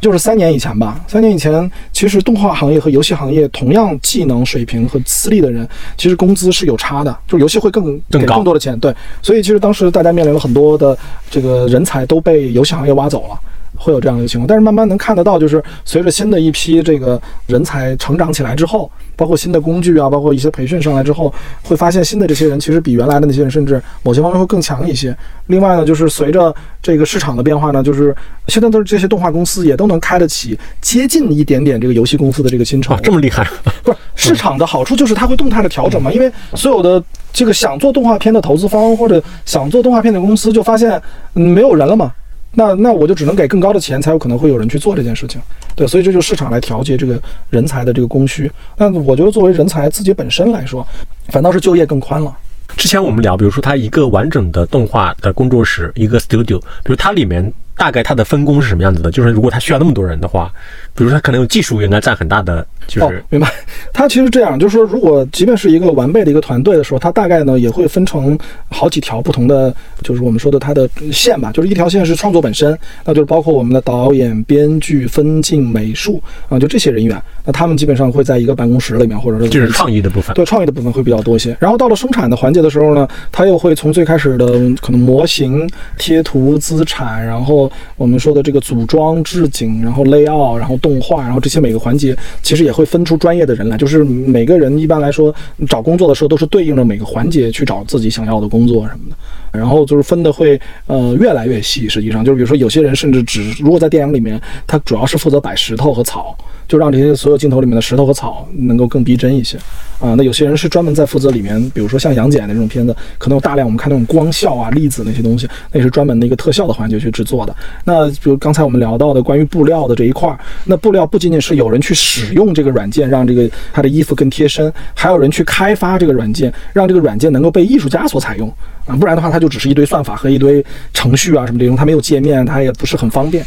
就是三年以前吧，三年以前，其实动画行业和游戏行业同样技能水平和资历的人，其实工资是有差的，就是游戏会更给更更多的钱，对，所以其实当时大家面临了很多的这个人才都被游戏行业挖走了。会有这样的一个情况，但是慢慢能看得到，就是随着新的一批这个人才成长起来之后，包括新的工具啊，包括一些培训上来之后，会发现新的这些人其实比原来的那些人甚至某些方面会更强一些。另外呢，就是随着这个市场的变化呢，就是现在都是这些动画公司也都能开得起接近一点点这个游戏公司的这个薪酬啊，，这么厉害，不是市场的好处就是它会动态的调整嘛，因为所有的这个想做动画片的投资方或者想做动画片的公司就发现嗯没有人了嘛，那那我就只能给更高的钱，才有可能会有人去做这件事情。对，所以这就是市场来调节这个人才的这个供需。那我觉得作为人才自己本身来说，反倒是就业更宽了。之前我们聊，比如说它一个完整的动画的工作室，一个 studio，比如它里面大概它的分工是什么样子的？就是如果它需要那么多人的话，比如说它可能有技术应该占很大的，就哦是，明白。它其实这样，就是说，如果即便是一个完备的一个团队的时候，它大概呢也会分成好几条不同的，就是我们说的它的线吧。就是一条线是创作本身，那就是包括我们的导演、编剧、分镜、美术啊，就这些人员。那他们基本上会在一个办公室里面，或者说就是创意的部分。对创意的部分会比较多一些。然后到了生产的环节的时候呢，它又会从最开始的可能模型、贴图、资产，然后我们说的这个组装、置景，然后 layout，然后动画，然后这些每个环节，其实也会分出专业的人来。就是每个人一般来说找工作的时候，都是对应着每个环节去找自己想要的工作什么的。然后就是分的会呃越来越细，实际上就是比如说有些人甚至只如果在电影里面，他主要是负责摆石头和草，就让这些所有镜头里面的石头和草能够更逼真一些啊。那有些人是专门在负责里面，比如说像杨戬的那种片子，可能有大量我们看那种光效啊、粒子那些东西，那是专门的一个特效的环节去制作的。那比如刚才我们聊到的关于布料的这一块儿，那布料不仅仅是有人去使用这个软件让这个他的衣服更贴身，还有人去开发这个软件，让这个软件能够被艺术家所采用啊，不然的话它就只是一堆算法和一堆程序啊什么这种，它没有界面，它也不是很方便。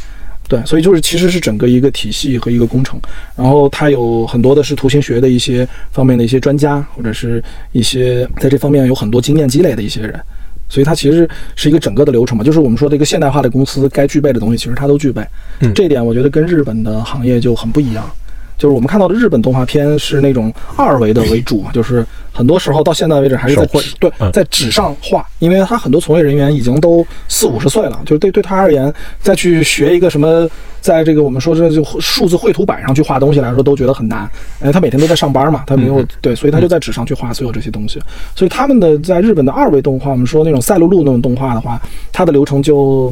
对，所以就是其实是整个一个体系和一个工程，然后它有很多的是图形学的一些方面的一些专家，或者是一些在这方面有很多经验积累的一些人，所以它其实是一个整个的流程嘛，就是我们说的一个现代化的公司该具备的东西，其实它都具备。嗯这一点我觉得跟日本的行业就很不一样。就是我们看到的日本动画片是那种二维的为主，就是很多时候到现在为止还是在纸对嗯在纸上画，因为他很多从业人员已经都四五十岁了，就是对对他而言，再去学一个什么，在这个我们说这就数字绘图板上去画东西来说，都觉得很难。哎，他每天都在上班嘛，他没有嗯对，所以他就在纸上去画所有这些东西。所以他们的在日本的二维动画，我们说那种赛璐璐那种动画的话，它的流程就。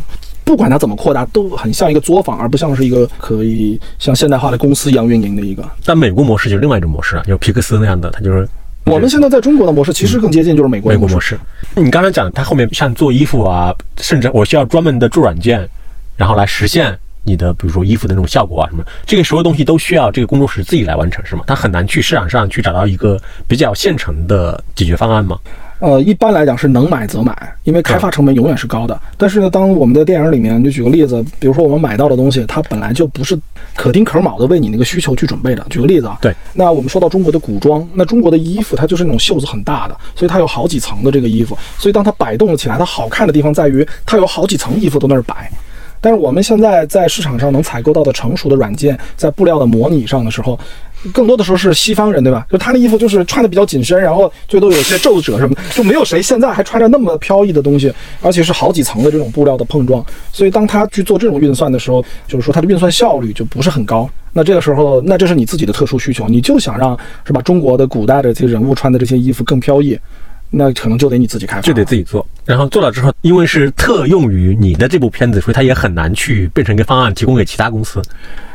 不管它怎么扩大，都很像一个作坊，而不像是一个可以像现代化的公司一样运营的一个。但美国模式就是另外一种模式啊，有皮克斯那样的，它就是我们现在在中国的模式其实更接近就是美国的模式。美国模式。你刚才讲，它后面像做衣服啊，甚至我需要专门的做软件，然后来实现你的，比如说衣服的那种效果啊什么，这个所有东西都需要这个工作室自己来完成，是吗？它很难去市场上去找到一个比较现成的解决方案吗？呃，一般来讲是能买则买，因为开发成本永远是高的。但是呢，当我们在电影里面，就举个例子，比如说我们买到的东西，它本来就不是可丁可卯的为你那个需求去准备的。举个例子啊，对，那我们说到中国的古装，那中国的衣服它就是那种袖子很大的，所以它有好几层的这个衣服，所以当它摆动了起来，它好看的地方在于它有好几层衣服都在那儿摆。但是我们现在在市场上能采购到的成熟的软件，在布料的模拟上的时候，更多的时候是西方人，对吧？就他的衣服就是穿的比较紧身，然后最多有些皱褶什么，就没有谁现在还穿着那么飘逸的东西，而且是好几层的这种布料的碰撞。所以当他去做这种运算的时候，就是说他的运算效率就不是很高。那这个时候，那这是你自己的特殊需求，你就想让是吧？中国的古代的这些人物穿的这些衣服更飘逸，那可能就得你自己开发，就得自己做。然后做了之后，因为是特用于你的这部片子，所以它也很难去变成一个方案提供给其他公司。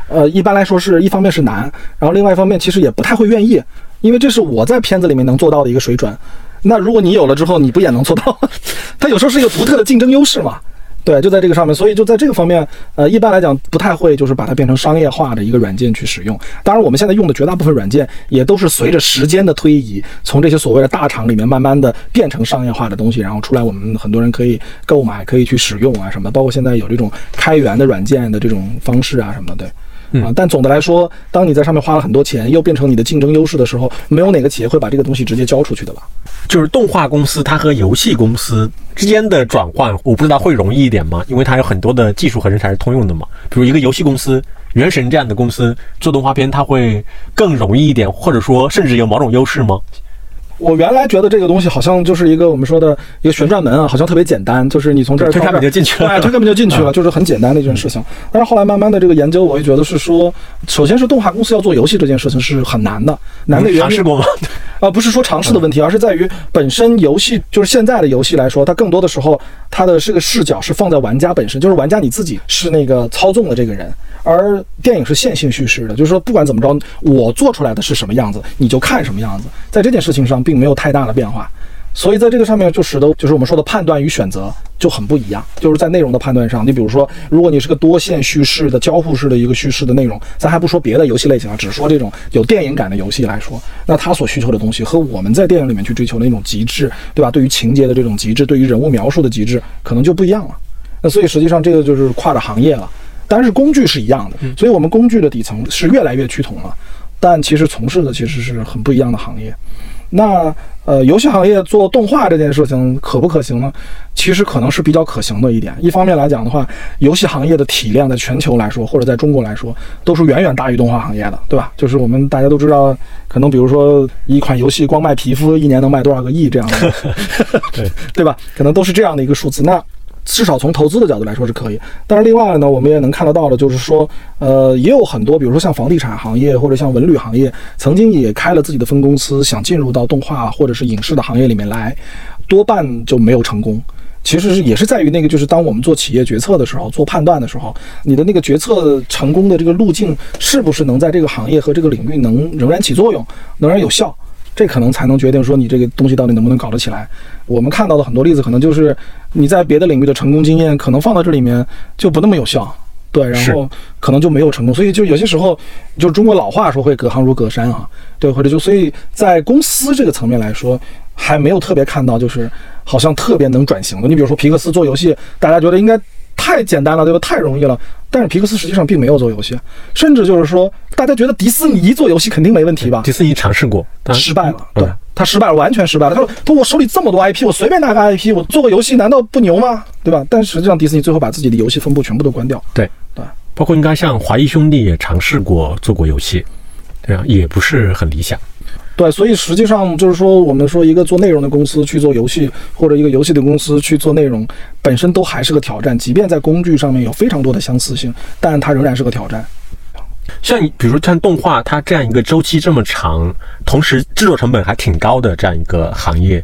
呃，一般来说是一方面是难，然后另外一方面其实也不太会愿意，因为这是我在片子里面能做到的一个水准。那如果你有了之后，你不也能做到？它有时候是一个独特的竞争优势嘛。对，就在这个上面，所以就在这个方面，呃，一般来讲不太会就是把它变成商业化的一个软件去使用。当然，我们现在用的绝大部分软件也都是随着时间的推移，从这些所谓的大厂里面慢慢的变成商业化的东西，然后出来我们很多人可以购买、可以去使用啊什么，包括现在有这种开源的软件的这种方式啊什么的，对。啊，但总的来说，当你在上面花了很多钱，又变成你的竞争优势的时候，没有哪个企业会把这个东西直接交出去的吧？就是动画公司它和游戏公司之间的转换，我不知道会容易一点吗？因为它有很多的技术和人才是通用的嘛。比如一个游戏公司，原神这样的公司做动画片，它会更容易一点，或者说甚至有某种优势吗？我原来觉得这个东西好像就是一个我们说的一个旋转门啊，好像特别简单，就是你从这儿推开门就进去了对，推开门就进去了，就是很简单的一件事情。但是后来慢慢的这个研究，我就觉得是说，首先是动画公司要做游戏这件事情是很难的，难的原因尝试过吗？啊，不是说尝试的问题，而是在于本身游戏就是现在的游戏来说，它更多的时候它的这个视角是放在玩家本身，就是玩家你自己是那个操纵的这个人，而电影是线性叙事的，就是说不管怎么着，我做出来的是什么样子，你就看什么样子，在这件事情上并没有太大的变化。所以在这个上面就使得就是我们说的判断与选择就很不一样，就是在内容的判断上，你比如说，如果你是个多线叙事的交互式的一个叙事的内容，咱还不说别的游戏类型啊，只说这种有电影感的游戏来说，那它所需求的东西和我们在电影里面去追求的那种极致，对吧？对于情节的这种极致，对于人物描述的极致，可能就不一样了。那所以实际上这个就是跨着行业了，但是工具是一样的，所以我们工具的底层是越来越趋同了，但其实从事的其实是很不一样的行业。那呃，游戏行业做动画这件事情可不可行呢？其实可能是比较可行的一点。一方面来讲的话，游戏行业的体量在全球来说，或者在中国来说，都是远远大于动画行业的，对吧？就是我们大家都知道，可能比如说一款游戏光卖皮肤，一年能卖多少个亿这样的，对 对吧？可能都是这样的一个数字。那至少从投资的角度来说是可以。但是另外呢，我们也能看得到的，就是说，呃，也有很多，比如说像房地产行业或者像文旅行业，曾经也开了自己的分公司，想进入到动画或者是影视的行业里面来，多半就没有成功。其实是也是在于那个，就是当我们做企业决策的时候，做判断的时候，你的那个决策成功的这个路径，是不是能在这个行业和这个领域能仍然起作用，仍然有效？这可能才能决定说你这个东西到底能不能搞得起来。我们看到的很多例子，可能就是你在别的领域的成功经验，可能放到这里面就不那么有效，对，然后可能就没有成功。所以就有些时候，就是中国老话说会隔行如隔山啊，对，或者就所以在公司这个层面来说，还没有特别看到就是好像特别能转型的。你比如说皮克斯做游戏，大家觉得应该太简单了，对吧？太容易了。但是皮克斯实际上并没有做游戏，甚至就是说，大家觉得迪士尼做游戏肯定没问题吧？迪士尼尝试过，失败了。对，他失败了，完全失败了。他说：“他我手里这么多 IP，我随便拿个 IP，我做个游戏难道不牛吗？对吧？”但实际上，迪士尼最后把自己的游戏分部全部都关掉。对对，包括应该像华谊兄弟也尝试过做过游戏，对啊，也不是很理想。对，所以实际上就是说，我们说一个做内容的公司去做游戏，或者一个游戏的公司去做内容，本身都还是个挑战。即便在工具上面有非常多的相似性，但它仍然是个挑战。像你，比如说像动画，它这样一个周期这么长，同时制作成本还挺高的这样一个行业，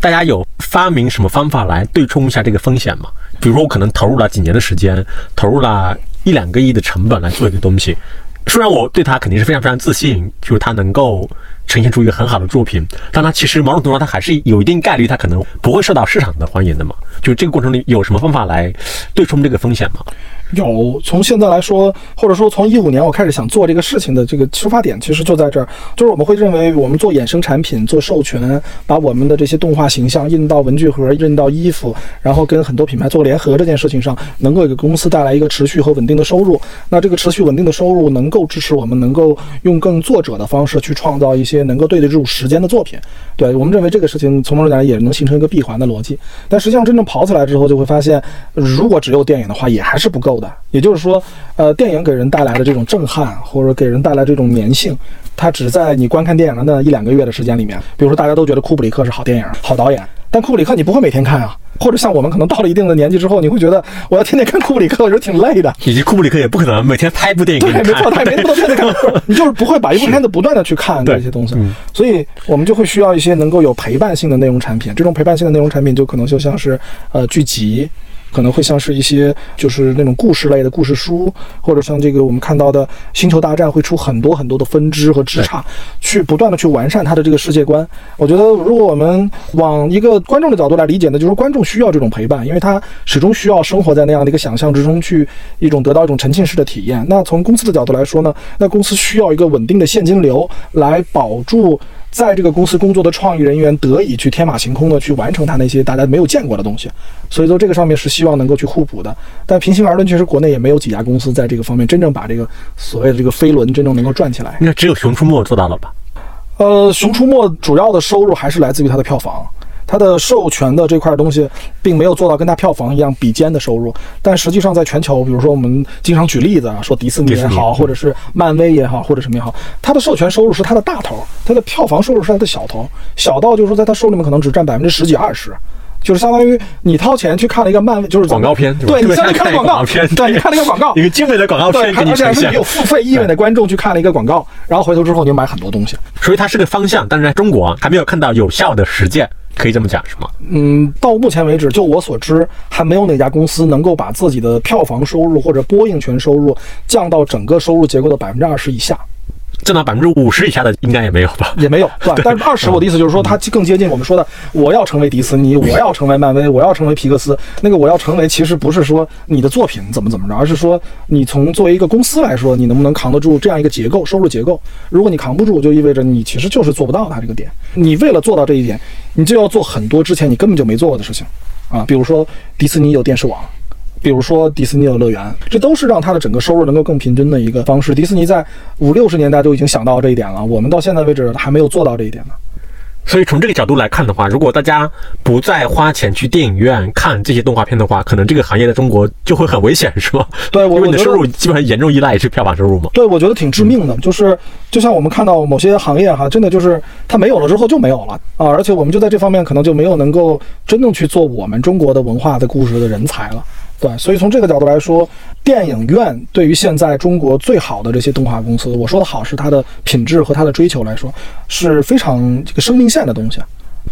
大家有发明什么方法来对冲一下这个风险吗？比如说我可能投入了几年的时间，投入了一两个亿的成本来做一个东西。虽然我对他肯定是非常非常自信，就是他能够呈现出一个很好的作品，但它其实某种程度上它还是有一定概率它可能不会受到市场的欢迎的嘛。就这个过程里有什么方法来对冲这个风险吗？有，从现在来说，或者说从一五年我开始想做这个事情的这个出发点，其实就在这儿，就是我们会认为我们做衍生产品、做授权，把我们的这些动画形象印到文具盒、印到衣服，然后跟很多品牌做联合这件事情上，能够给公司带来一个持续和稳定的收入。那这个持续稳定的收入能够支持我们能够用更作者的方式去创造一些些能够对得住时间的作品。对我们认为这个事情从某种讲也能形成一个闭环的逻辑。但实际上真正跑起来之后，就会发现，如果只有电影的话，也还是不够的。也就是说，呃，电影给人带来的这种震撼，或者给人带来这种粘性，它只在你观看电影的那一两个月的时间里面。比如说，大家都觉得库布里克是好电影、好导演，但库布里克你不会每天看啊。或者像我们可能到了一定的年纪之后，你会觉得我要天天看库布里克，我觉得挺累的。以及库布里克也不可能每天拍一部电影对，没错，他也没那么多片子看，你就是不会把一部片子不断的去看这些东西。所以我们就会需要一些能够有陪伴性的内容产品。这种陪伴性的内容产品就可能就像是呃剧集。可能会像是一些就是那种故事类的故事书，或者像这个我们看到的《星球大战》会出很多很多的分支和枝杈，去不断的去完善它的这个世界观。我觉得，如果我们往一个观众的角度来理解呢，就是观众需要这种陪伴，因为他始终需要生活在那样的一个想象之中，去一种得到一种沉浸式的体验。那从公司的角度来说呢，那公司需要一个稳定的现金流来保住。在这个公司工作的创意人员得以去天马行空的去完成他那些大家没有见过的东西，所以说这个上面是希望能够去互补的。但平心而论，确实国内也没有几家公司在这个方面真正把这个所谓的这个飞轮真正能够转起来。应该只有《熊出没》做到了吧？呃，《熊出没》主要的收入还是来自于它的票房。它的授权的这块东西，并没有做到跟它票房一样比肩的收入，但实际上在全球，比如说我们经常举例子啊，说迪士尼也好，或者是漫威也好，或者什么也好，它的授权收入是它的大头，它的票房收入是它的小头，小到就是说在它收入里面可能只占百分之十几二十，就是相当于你掏钱去看了一个漫威，就是广告片，对你相当于看广告片，对你看了一个广告，一个精美的广告。片，而且是你有付费意愿的观众去看了一个广告，然后回头之后你就买很多东西，所以它是个方向，但是在中国还没有看到有效的实践。可以这么讲是吗？嗯，到目前为止，就我所知，还没有哪家公司能够把自己的票房收入或者播映权收入降到整个收入结构的百分之二十以下。降到百分之五十以下的应该也没有吧？也没有，对吧？但是二十，我的意思就是说，它更接近我们说的，我要成为迪斯尼，我要成为漫威，我要成为皮克斯。那个我要成为，其实不是说你的作品怎么怎么着，而是说你从作为一个公司来说，你能不能扛得住这样一个结构，收入结构。如果你扛不住，就意味着你其实就是做不到它这个点。你为了做到这一点，你就要做很多之前你根本就没做过的事情啊，比如说迪士尼有电视网。比如说迪士尼的乐园，这都是让它的整个收入能够更平均的一个方式。迪士尼在五六十年代就已经想到这一点了，我们到现在为止还没有做到这一点呢。所以从这个角度来看的话，如果大家不再花钱去电影院看这些动画片的话，可能这个行业在中国就会很危险，是吗？对我因为你的收入基本上严重依赖是票房收入嘛。对，我觉得挺致命的，就是就像我们看到某些行业哈，真的就是它没有了之后就没有了啊，而且我们就在这方面可能就没有能够真正去做我们中国的文化的故事的人才了。对，所以从这个角度来说，电影院对于现在中国最好的这些动画公司，我说的好是它的品质和它的追求来说，是非常这个生命线的东西。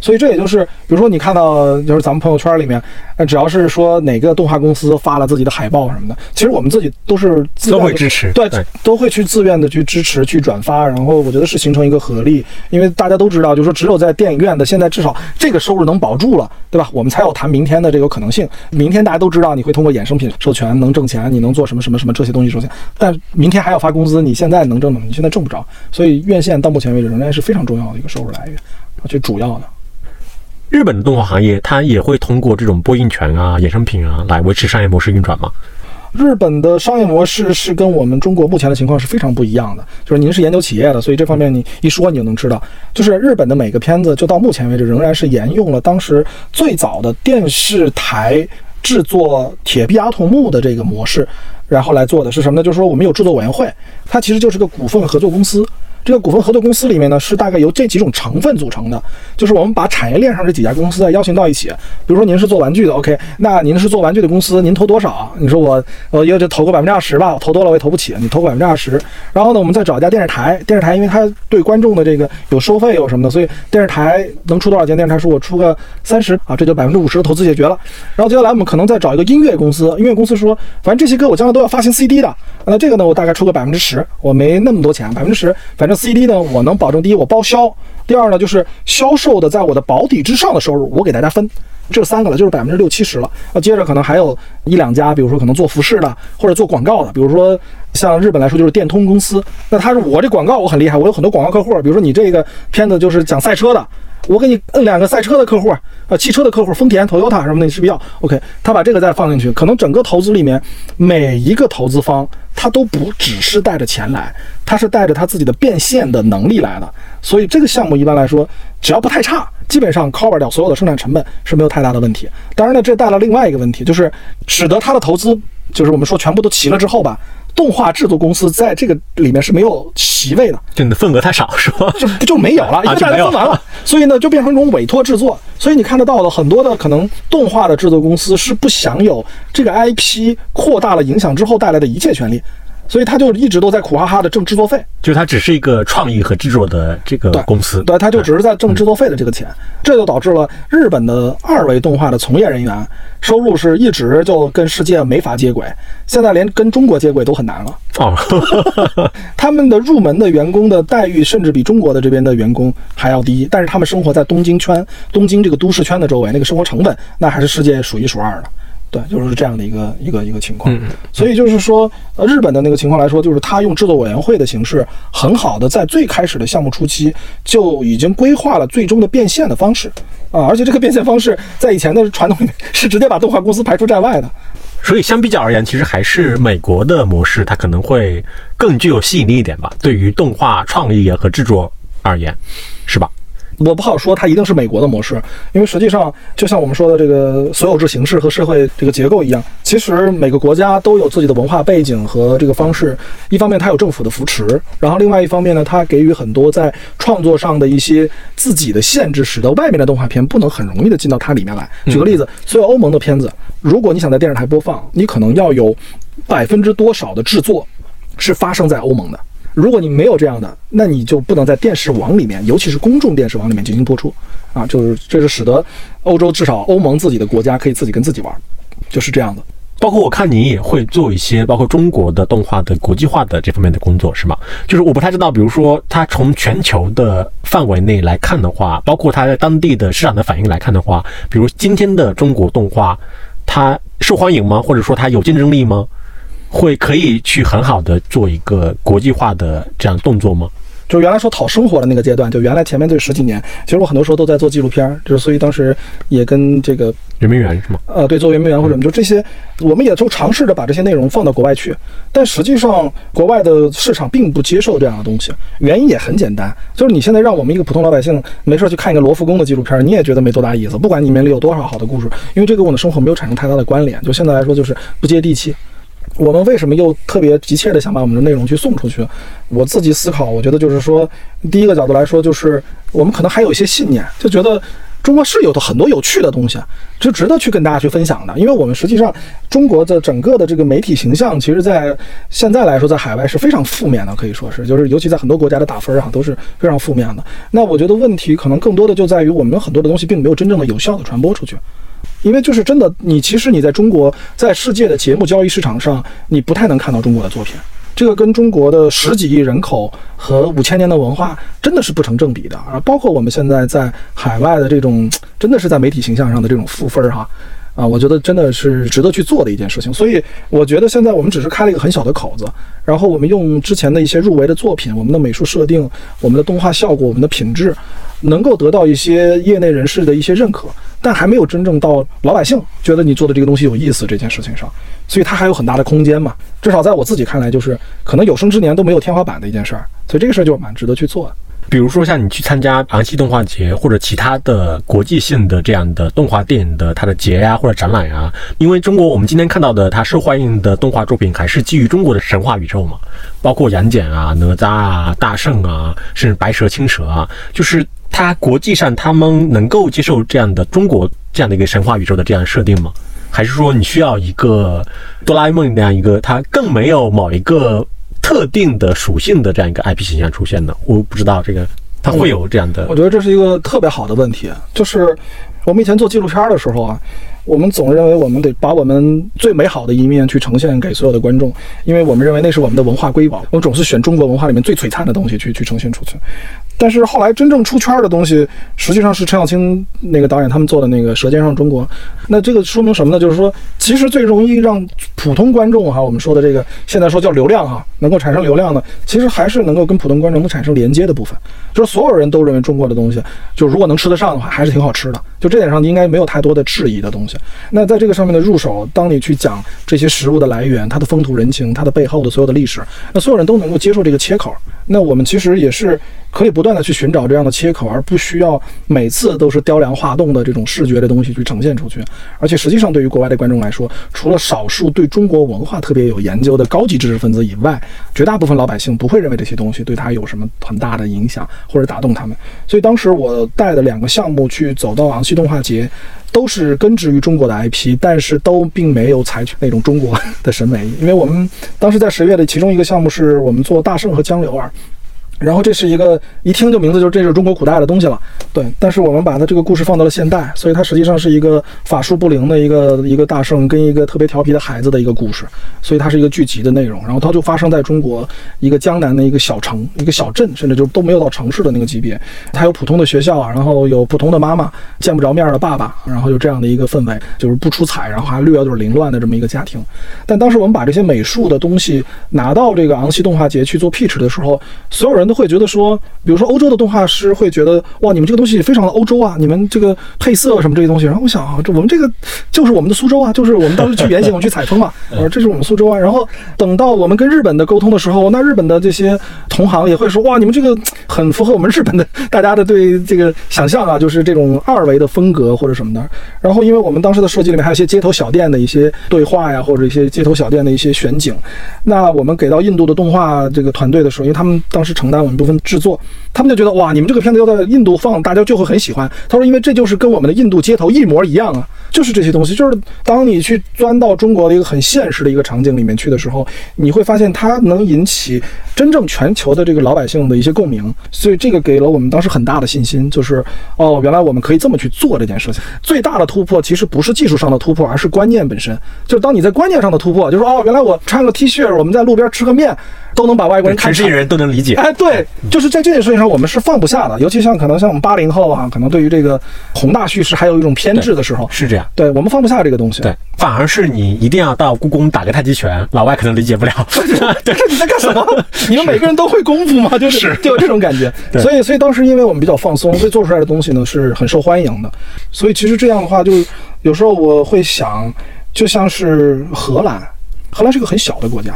所以这也就是，比如说你看到就是咱们朋友圈里面，呃，只要是说哪个动画公司发了自己的海报什么的，其实我们自己都是自愿地都会支持对对，都会去自愿的去支持、去转发，然后我觉得是形成一个合力，因为大家都知道，就是说只有在电影院的现在至少这个收入能保住了，对吧？我们才有谈明天的这个可能性。明天大家都知道你会通过衍生品授权能挣钱，你能做什么什么什么这些东西授权，但明天还要发工资，你现在能挣吗？你现在挣不着，所以院线到目前为止仍然是非常重要的一个收入来源，啊，最主要的。日本的动画行业，它也会通过这种播映权啊、衍生品啊来维持商业模式运转吗？日本的商业模式是跟我们中国目前的情况是非常不一样的。就是您是研究企业的，所以这方面你一说你就能知道，就是日本的每个片子，就到目前为止仍然是沿用了当时最早的电视台制作铁臂阿童木的这个模式，然后来做的是什么呢？就是说我们有制作委员会，它其实就是个股份合作公司。这个股份合作公司里面呢，是大概由这几种成分组成的，就是我们把产业链上这几家公司啊邀请到一起。比如说您是做玩具的，OK，那您是做玩具的公司，您投多少？你说我我也就投个百分之二十吧，我投多了我也投不起，你投个百分之二十。然后呢，我们再找一家电视台，电视台因为它对观众的这个有收费有什么的，所以电视台能出多少钱？电视台说我出个三十啊，这就百分之五十的投资解决了。然后接下来我们可能再找一个音乐公司，音乐公司说，反正这些歌我将来都要发行 CD 的，那这个呢我大概出个百分之十，我没那么多钱，百分之十，反正 CD 呢我能保证第一我包销，第二呢就是销售的在我的保底之上的收入我给大家分。这三个了，就是百分之六七十了。那接着可能还有一两家，比如说可能做服饰的，或者做广告的，比如说像日本来说就是电通公司。那他是我这广告我很厉害，我有很多广告客户。比如说你这个片子就是讲赛车的，我给你摁两个赛车的客户，啊，汽车的客户，丰田、Toyota 什么的，你是不是要？OK，他把这个再放进去，可能整个投资里面每一个投资方他都不只是带着钱来，他是带着他自己的变现的能力来的。所以这个项目一般来说，只要不太差，基本上 cover 掉所有的生产成本是没有太大的问题。当然呢，这带来另外一个问题，就是使得他的投资，就是我们说全部都齐了之后吧，动画制作公司在这个里面是没有席位的。就你的份额太少是吧？就就没有了，因为大家分完了，所以呢就变成一种委托制作。所以你看得到的很多的可能动画的制作公司是不享有这个 IP 扩大了影响之后带来的一切权利，所以他就一直都在苦哈哈的挣制作费。就是它只是一个创意和制作的这个公司，对，他就只是在挣制作费的这个钱，这就导致了日本的二维动画的从业人员收入是一直就跟世界没法接轨，现在连跟中国接轨都很难了。哦，他们的入门的员工的待遇甚至比中国的这边的员工还要低，但是他们生活在东京圈、东京这个都市圈的周围，那个生活成本那还是世界数一数二的。对，就是这样的一个一个一个情况。所以就是说，呃，日本的那个情况来说，就是他用制作委员会的形式，很好的在最开始的项目初期就已经规划了最终的变现的方式啊，而且这个变现方式在以前的传统里面是直接把动画公司排除在外的。所以相比较而言，其实还是美国的模式，它可能会更具有吸引力一点吧。对于动画创意和制作而言，是吧？我不好说它一定是美国的模式，因为实际上就像我们说的这个所有制形式和社会这个结构一样，其实每个国家都有自己的文化背景和这个方式。一方面它有政府的扶持，然后另外一方面呢，它给予很多在创作上的一些自己的限制，使得外面的动画片不能很容易的进到它里面来。举个例子，所有欧盟的片子，如果你想在电视台播放，你可能要有百分之多少的制作是发生在欧盟的。如果你没有这样的，那你就不能在电视网里面，尤其是公众电视网里面进行播出，啊，就是这是使得欧洲至少欧盟自己的国家可以自己跟自己玩，就是这样的。包括我看你也会做一些包括中国的动画的国际化的这方面的工作，是吗？就是我不太知道，比如说它从全球的范围内来看的话，包括它在当地的市场的反应来看的话，比如今天的中国动画，它受欢迎吗？或者说它有竞争力吗？会可以去很好的做一个国际化的这样动作吗？就原来说讨生活的那个阶段，就原来前面这十几年，其实我很多时候都在做纪录片儿，就是所以当时也跟这个圆明园是吗？呃，对，做圆明园或者什么，就这些，我们也就尝试着把这些内容放到国外去，但实际上国外的市场并不接受这样的东西，原因也很简单，就是你现在让我们一个普通老百姓没事去看一个罗浮宫的纪录片儿，你也觉得没多大意思，不管里面里有多少好的故事，因为这跟我的生活没有产生太大的关联，就现在来说就是不接地气。我们为什么又特别急切的想把我们的内容去送出去？我自己思考，我觉得就是说，第一个角度来说，就是我们可能还有一些信念，就觉得中国是有的很多有趣的东西，就值得去跟大家去分享的。因为我们实际上中国的整个的这个媒体形象，其实在现在来说，在海外是非常负面的，可以说是，就是尤其在很多国家的打分上，都是非常负面的。那我觉得问题可能更多的就在于我们很多的东西并没有真正的有效的传播出去。因为就是真的，你其实你在中国，在世界的节目交易市场上，你不太能看到中国的作品。这个跟中国的十几亿人口和五千年的文化真的是不成正比的啊！包括我们现在在海外的这种，真的是在媒体形象上的这种负分儿哈，啊我觉得真的是值得去做的一件事情。所以我觉得现在我们只是开了一个很小的口子，然后我们用之前的一些入围的作品，我们的美术设定、我们的动画效果、我们的品质，能够得到一些业内人士的一些认可。但还没有真正到老百姓觉得你做的这个东西有意思这件事情上，所以它还有很大的空间嘛。至少在我自己看来，就是可能有生之年都没有天花板的一件事儿。所以这个事儿就蛮值得去做的。比如说像你去参加昂西动画节或者其他的国际性的这样的动画电影的它的节呀或者展览呀，因为中国我们今天看到的它受欢迎的动画作品还是基于中国的神话宇宙嘛，包括杨戬啊、哪吒啊、大圣啊，甚至白蛇、青蛇啊，就是。它国际上他们能够接受这样的中国这样的一个神话宇宙的这样设定吗？还是说你需要一个哆啦 A 梦那样一个它更没有某一个特定的属性的这样一个 IP 形象出现呢？我不知道这个它会有这样的。我觉得这是一个特别好的问题，就是我们以前做纪录片的时候啊，我们总认为我们得把我们最美好的一面去呈现给所有的观众，因为我们认为那是我们的文化瑰宝，我们总是选中国文化里面最璀璨的东西去去呈现出去。但是后来真正出圈的东西，实际上是陈小青那个导演他们做的那个《舌尖上中国》。那这个说明什么呢？就是说，其实最容易让普通观众哈，我们说的这个现在说叫流量哈，能够产生流量的，其实还是能够跟普通观众能产生连接的部分。就是所有人都认为中国的东西，就如果能吃得上的话，还是挺好吃的。就这点上，你应该没有太多的质疑的东西。那在这个上面的入手，当你去讲这些食物的来源、它的风土人情、它的背后的所有的历史，那所有人都能够接受这个切口。那我们其实也是可以不断的去寻找这样的切口，而不需要每次都是雕梁画栋的这种视觉的东西去呈现出去。而且实际上，对于国外的观众来说，除了少数对中国文化特别有研究的高级知识分子以外，绝大部分老百姓不会认为这些东西对他有什么很大的影响或者打动他们。所以当时我带的两个项目去走到昂西动画节，都是根植于中国的 IP，但是都并没有采取那种中国的审美，因为我们当时在十月的其中一个项目是我们做大圣和江流儿。然后这是一个一听就名字就是这是中国古代的东西了，对。但是我们把它这个故事放到了现代，所以它实际上是一个法术不灵的一个一个大圣跟一个特别调皮的孩子的一个故事，所以它是一个剧集的内容。然后它就发生在中国一个江南的一个小城、一个小镇，甚至就都没有到城市的那个级别。它有普通的学校啊，然后有普通的妈妈，见不着面的爸爸，然后就这样的一个氛围，就是不出彩，然后还略有点凌乱的这么一个家庭。但当时我们把这些美术的东西拿到这个昂西动画节去做 pitch 的时候，所有人都。会觉得说，比如说欧洲的动画师会觉得，哇，你们这个东西非常的欧洲啊，你们这个配色什么这些东西。然后我想啊，这我们这个就是我们的苏州啊，就是我们当时去原型，我们去采风嘛，我说这是我们苏州啊。然后等到我们跟日本的沟通的时候，那日本的这些同行也会说，哇，你们这个很符合我们日本的大家的对这个想象啊，就是这种二维的风格或者什么的。然后因为我们当时的设计里面还有一些街头小店的一些对话呀，或者一些街头小店的一些选景，那我们给到印度的动画这个团队的时候，因为他们当时承担。我们部分制作，他们就觉得哇，你们这个片子要在印度放，大家就会很喜欢。他说，因为这就是跟我们的印度街头一模一样啊，就是这些东西。就是当你去钻到中国的一个很现实的一个场景里面去的时候，你会发现它能引起真正全球的这个老百姓的一些共鸣。所以这个给了我们当时很大的信心，就是哦，原来我们可以这么去做这件事情。最大的突破其实不是技术上的突破，而是观念本身。就是当你在观念上的突破，就是哦，原来我穿个 T 恤，我们在路边吃个面。都能把外国人看全世界人都能理解。哎，对，就是在这件事情上，我们是放不下的。尤其像可能像我们八零后啊，可能对于这个宏大叙事还有一种偏执的时候，是这样。对我们放不下这个东西。对，反而是你一定要到故宫打个太极拳，老外可能理解不了。对，是你在干什么？你们每个人都会功夫吗？就是就有这种感觉。所以，所以当时因为我们比较放松，所以做出来的东西呢是很受欢迎的。所以其实这样的话，就有时候我会想，就像是荷兰，荷兰是一个很小的国家，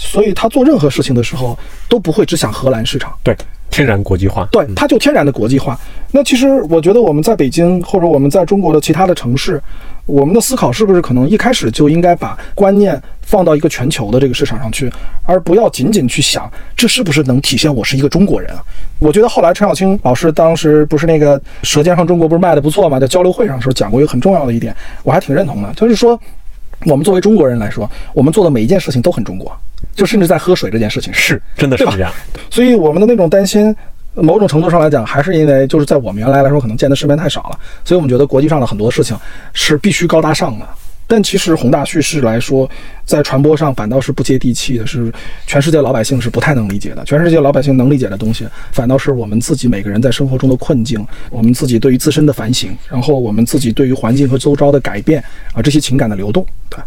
所以他做任何事情的时候都不会只想荷兰市场。对。天然国际化，对，他就天然的国际化。那其实我觉得我们在北京或者我们在中国的其他的城市，我们的思考是不是可能一开始就应该把观念放到一个全球的这个市场上去，而不要仅仅去想这是不是能体现我是一个中国人啊？我觉得后来陈小青老师当时不是那个《舌尖上中国》不是卖的不错嘛，在交流会上时候讲过一个很重要的一点，我还挺认同的，就是说我们作为中国人来说，我们做的每一件事情都很中国。就甚至在喝水这件事情是真的是这样，所以我们的那种担心，某种程度上来讲，还是因为就是在我们原来来说，可能见的世面太少了，所以我们觉得国际上的很多事情是必须高大上的。但其实宏大叙事来说，在传播上反倒是不接地气的，是全世界老百姓是不太能理解的。全世界老百姓能理解的东西，反倒是我们自己每个人在生活中的困境，我们自己对于自身的反省，然后我们自己对于环境和周遭的改变啊，这些情感的流动，对。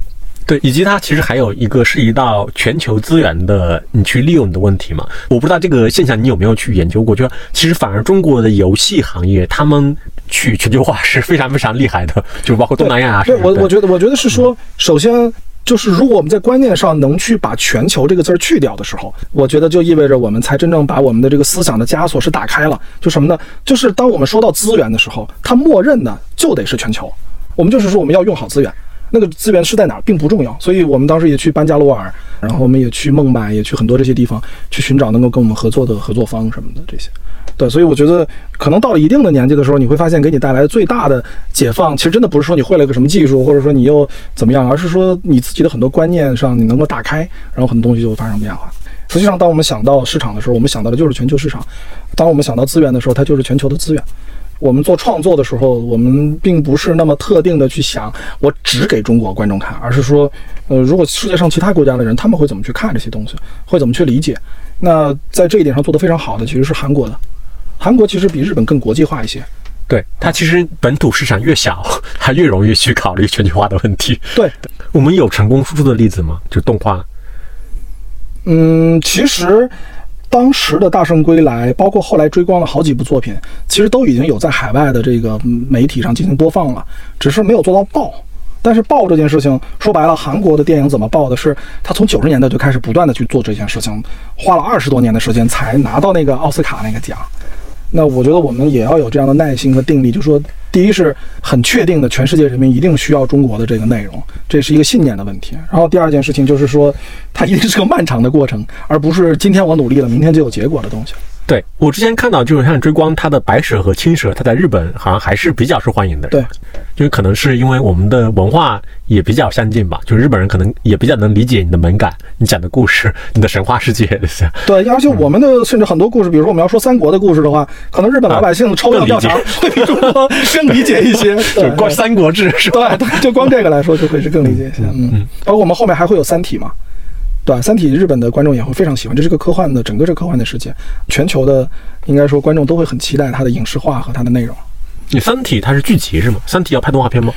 对，以及它其实还有一个涉及到全球资源的你去利用的问题嘛。我不知道这个现象你有没有去研究过？就其实反而中国的游戏行业，他们去全球化是非常非常厉害的，就包括东南亚啊。对，我我觉得我觉得是说，首先就是如果我们在观念上能去把“全球”这个字儿去掉的时候，我觉得就意味着我们才真正把我们的这个思想的枷锁是打开了。就什么呢？就是当我们说到资源的时候，它默认的就得是全球。我们就是说我们要用好资源。那个资源是在哪儿并不重要，所以我们当时也去班加罗尔，然后我们也去孟买，也去很多这些地方去寻找能够跟我们合作的合作方什么的这些。对，所以我觉得可能到了一定的年纪的时候，你会发现给你带来最大的解放，其实真的不是说你会了个什么技术，或者说你又怎么样，而是说你自己的很多观念上你能够打开，然后很多东西就会发生变化。实际上，当我们想到市场的时候，我们想到的就是全球市场；当我们想到资源的时候，它就是全球的资源。我们做创作的时候，我们并不是那么特定的去想，我只给中国观众看，而是说，呃，如果世界上其他国家的人，他们会怎么去看这些东西，会怎么去理解？那在这一点上做得非常好的，其实是韩国的。韩国其实比日本更国际化一些。对，它其实本土市场越小，它越容易去考虑全球化的问题。对，我们有成功输出的例子吗？就动画？嗯，其实。当时的大圣归来，包括后来追光了好几部作品，其实都已经有在海外的这个媒体上进行播放了，只是没有做到爆。但是爆这件事情，说白了，韩国的电影怎么爆的？是他从九十年代就开始不断的去做这件事情，花了二十多年的时间才拿到那个奥斯卡那个奖。那我觉得我们也要有这样的耐心和定力，就是说。第一是很确定的，全世界人民一定需要中国的这个内容，这是一个信念的问题。然后第二件事情就是说，它一定是个漫长的过程，而不是今天我努力了，明天就有结果的东西。对我之前看到，就是像追光，它的白蛇和青蛇，它在日本好像还是比较受欢迎的。对，就是可能是因为我们的文化也比较相近吧，就是日本人可能也比较能理解你的门感，你讲的故事，你的神话世界这些。对，而且我们的甚至很多故事，比如说我们要说三国的故事的话，可能日本老百姓抽样调查会比中国更理解一些。就光《三国志》是吧？对，就光这个来说，就会是更理解一些。嗯嗯，包括我们后面还会有《三体》嘛。对，《三体》日本的观众也会非常喜欢，这是个科幻的，整个这科幻的世界，全球的应该说观众都会很期待它的影视化和它的内容。你《三体》它是剧集是吗？《三体》要拍动画片吗？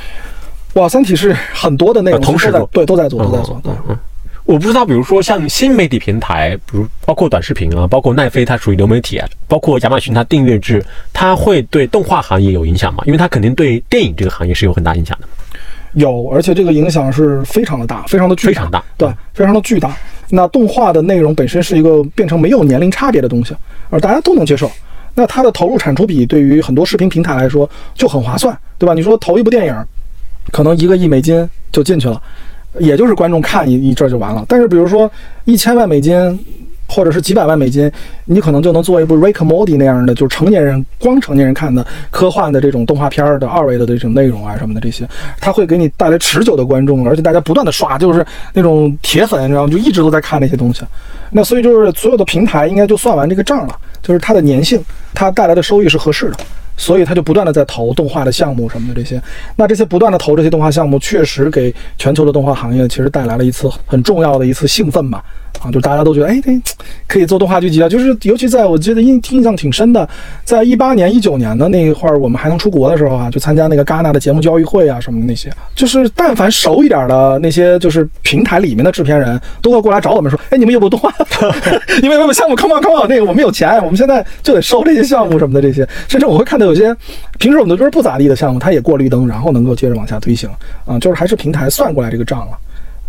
哇，《三体》是很多的内容同时在对都在做都在做。对，嗯，我不知道，比如说像新媒体平台，比如包括短视频啊，包括奈飞，它属于流媒体啊，包括亚马逊它订阅制，它会对动画行业有影响吗？因为它肯定对电影这个行业是有很大影响的。有，而且这个影响是非常的大，非常的巨大，非常大，对，非常的巨大。那动画的内容本身是一个变成没有年龄差别的东西，而大家都能接受。那它的投入产出比对于很多视频平台来说就很划算，对吧？你说投一部电影，可能一个亿美金就进去了，也就是观众看一一阵就完了。但是比如说一千万美金。或者是几百万美金，你可能就能做一部《Rick Morty》那样的，就是成年人光成年人看的科幻的这种动画片的二维的这种内容啊什么的这些，它会给你带来持久的观众，而且大家不断的刷，就是那种铁粉，你知道吗？就一直都在看那些东西。那所以就是所有的平台应该就算完这个账了，就是它的粘性，它带来的收益是合适的，所以它就不断的在投动画的项目什么的这些。那这些不断的投这些动画项目，确实给全球的动画行业其实带来了一次很重要的一次兴奋吧。啊，就大家都觉得哎，这可以做动画剧集啊。就是尤其在我记得印印象挺深的，在一八年、一九年的那会儿，我们还能出国的时候啊，就参加那个戛纳的节目交易会啊什么的那些，就是但凡熟一点的那些就是平台里面的制片人，都会过来找我们说，哎，你们有没有动画？你们有没有项目？Come on，Come on，那个我们有钱，我们现在就得收这些项目什么的这些。甚至我会看到有些平时我们都觉得不咋地的项目，它也过绿灯，然后能够接着往下推行啊，就是还是平台算过来这个账了。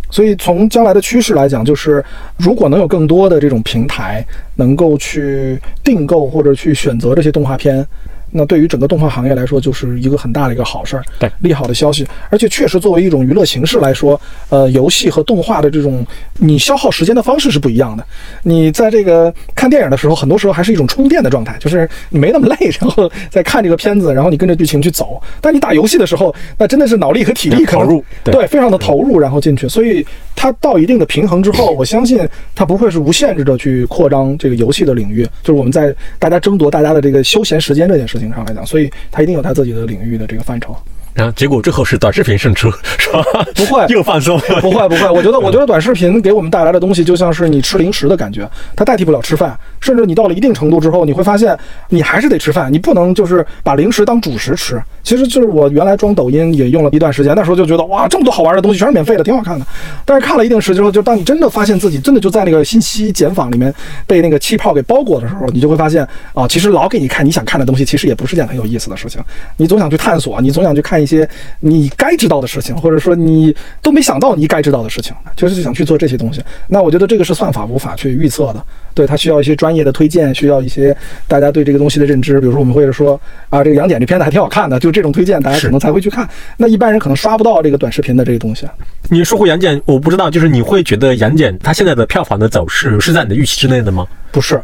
所以从将来的趋势来讲，就是如果能有更多的这种平台能够去订购或者去选择这些动画片。那对于整个动画行业来说，就是一个很大的一个好事儿，对利好的消息。而且确实作为一种娱乐形式来说，呃，游戏和动画的这种你消耗时间的方式是不一样的。你在这个看电影的时候，很多时候还是一种充电的状态，就是你没那么累，然后再看这个片子，然后你跟着剧情去走。但你打游戏的时候，那真的是脑力和体力投入对对，非常的投入，然后进去。所以它到一定的平衡之后，我相信它不会是无限制的去扩张这个游戏的领域，就是我们在大家争夺大家的这个休闲时间这件事情上来讲，所以他一定有他自己的领域的这个范畴。然后结果最后是短视频胜出，是吧？不会又放松，不会不会，我觉得我觉得短视频给我们带来的东西就像是你吃零食的感觉，它代替不了吃饭，甚至你到了一定程度之后，你会发现你还是得吃饭，你不能就是把零食当主食吃。其实就是我原来装抖音也用了一段时间，那时候就觉得哇，这么多好玩的东西全是免费的，挺好看的。但是看了一定时之后，就当你真的发现自己真的就在那个信息茧房里面被那个气泡给包裹的时候，你就会发现啊，其实老给你看你想看的东西，其实也不是件很有意思的事情。你总想去探索，你总想去看一些你该知道的事情，或者说你都没想到你该知道的事情，就是就想去做这些东西。那我觉得这个是算法无法去预测的，对它需要一些专业的推荐，需要一些大家对这个东西的认知。比如说我们会说啊，这个杨戬这片子还挺好看的，就这种推荐大家可能才会去看。那一般人可能刷不到这个短视频的这个东西。你说回杨戬，我不知道，就是你会觉得杨戬他现在的票房的走势是在你的预期之内的吗？不是，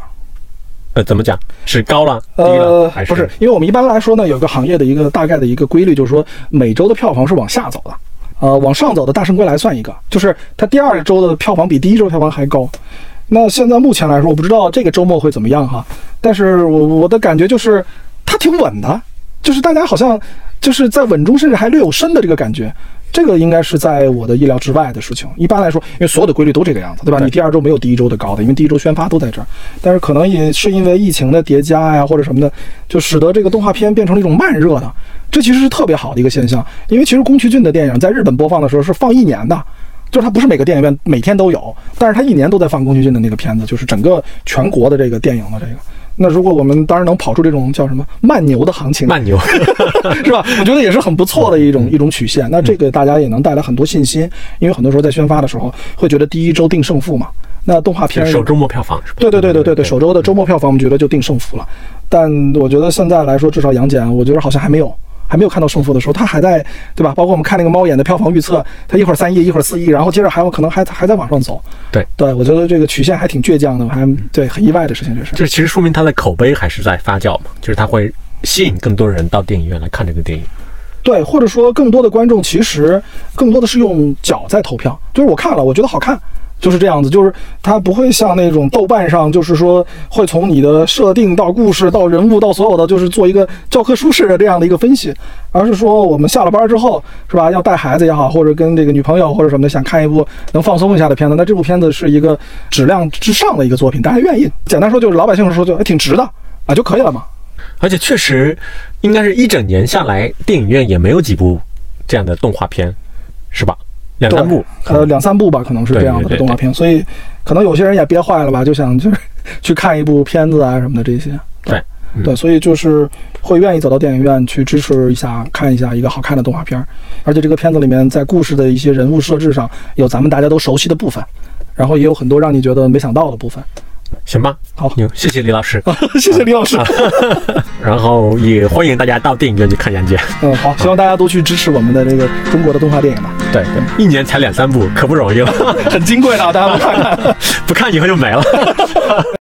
呃，怎么讲？是高了、低呃了，还，不是，因为我们一般来说呢，有个行业的一个大概的一个规律，就是说每周的票房是往下走的，呃，往上走的《大圣归来》算一个，就是它第二周的票房比第一周票房还高。那现在目前来说，我不知道这个周末会怎么样哈，但是我我的感觉就是它挺稳的，就是大家好像就是在稳中甚至还略有升的这个感觉。这个应该是在我的意料之外的事情。一般来说，因为所有的规律都这个样子，对吧？你第二周没有第一周的高的，因为第一周宣发都在这儿。但是可能也是因为疫情的叠加呀，或者什么的，就使得这个动画片变成了一种慢热的。这其实是特别好的一个现象，因为其实宫崎骏的电影在日本播放的时候是放一年的。就是它不是每个电影院每天都有，但是它一年都在放宫崎骏的那个片子，就是整个全国的这个电影的这个。那如果我们当然能跑出这种叫什么慢牛的行情，慢牛，是吧？我觉得也是很不错的一种一种曲线。那这个大家也能带来很多信心，因为很多时候在宣发的时候会觉得第一周定胜负嘛。那动画片首周末票房是吧？对对对对对对，首周的周末票房我们觉得就定胜负了。但我觉得现在来说，至少杨戬，我觉得好像还没有。还没有看到胜负的时候，他还在，对吧？包括我们看那个猫眼的票房预测，它一会儿三亿，一会儿四亿，然后接着还有可能还还在往上走。对对，我觉得这个曲线还挺倔强的，我还对很意外的事情，这是。这其实说明它的口碑还是在发酵嘛，就是它会吸引更多人到电影院来看这个电影。对，或者说更多的观众其实更多的是用脚在投票，就是我看了，我觉得好看。就是这样子，就是它不会像那种豆瓣上，就是说会从你的设定到故事到人物到所有的，就是做一个教科书式的这样的一个分析，而是说我们下了班之后，是吧？要带孩子也好，或者跟这个女朋友或者什么的，想看一部能放松一下的片子，那这部片子是一个质量之上的一个作品，大家愿意。简单说就是老百姓说就还挺值的啊就可以了嘛。而且确实，应该是一整年下来，电影院也没有几部这样的动画片，是吧？两三部，呃，两三部吧，可能是这样的动画片，所以可能有些人也憋坏了吧，就想就是 去看一部片子啊什么的这些。对嗯对，所以就是会愿意走到电影院去支持一下，看一下一个好看的动画片儿，而且这个片子里面在故事的一些人物设置上有咱们大家都熟悉的部分，然后也有很多让你觉得没想到的部分。行吧？好牛，谢谢李老师。谢谢李老师。然后也欢迎大家到电影院去看《杨戬》。嗯，好，希望大家都去支持我们的这个中国的动画电影吧，对对，一年才两三部，可不容易了，很金贵的啊，大家不看看。不看以后就没了。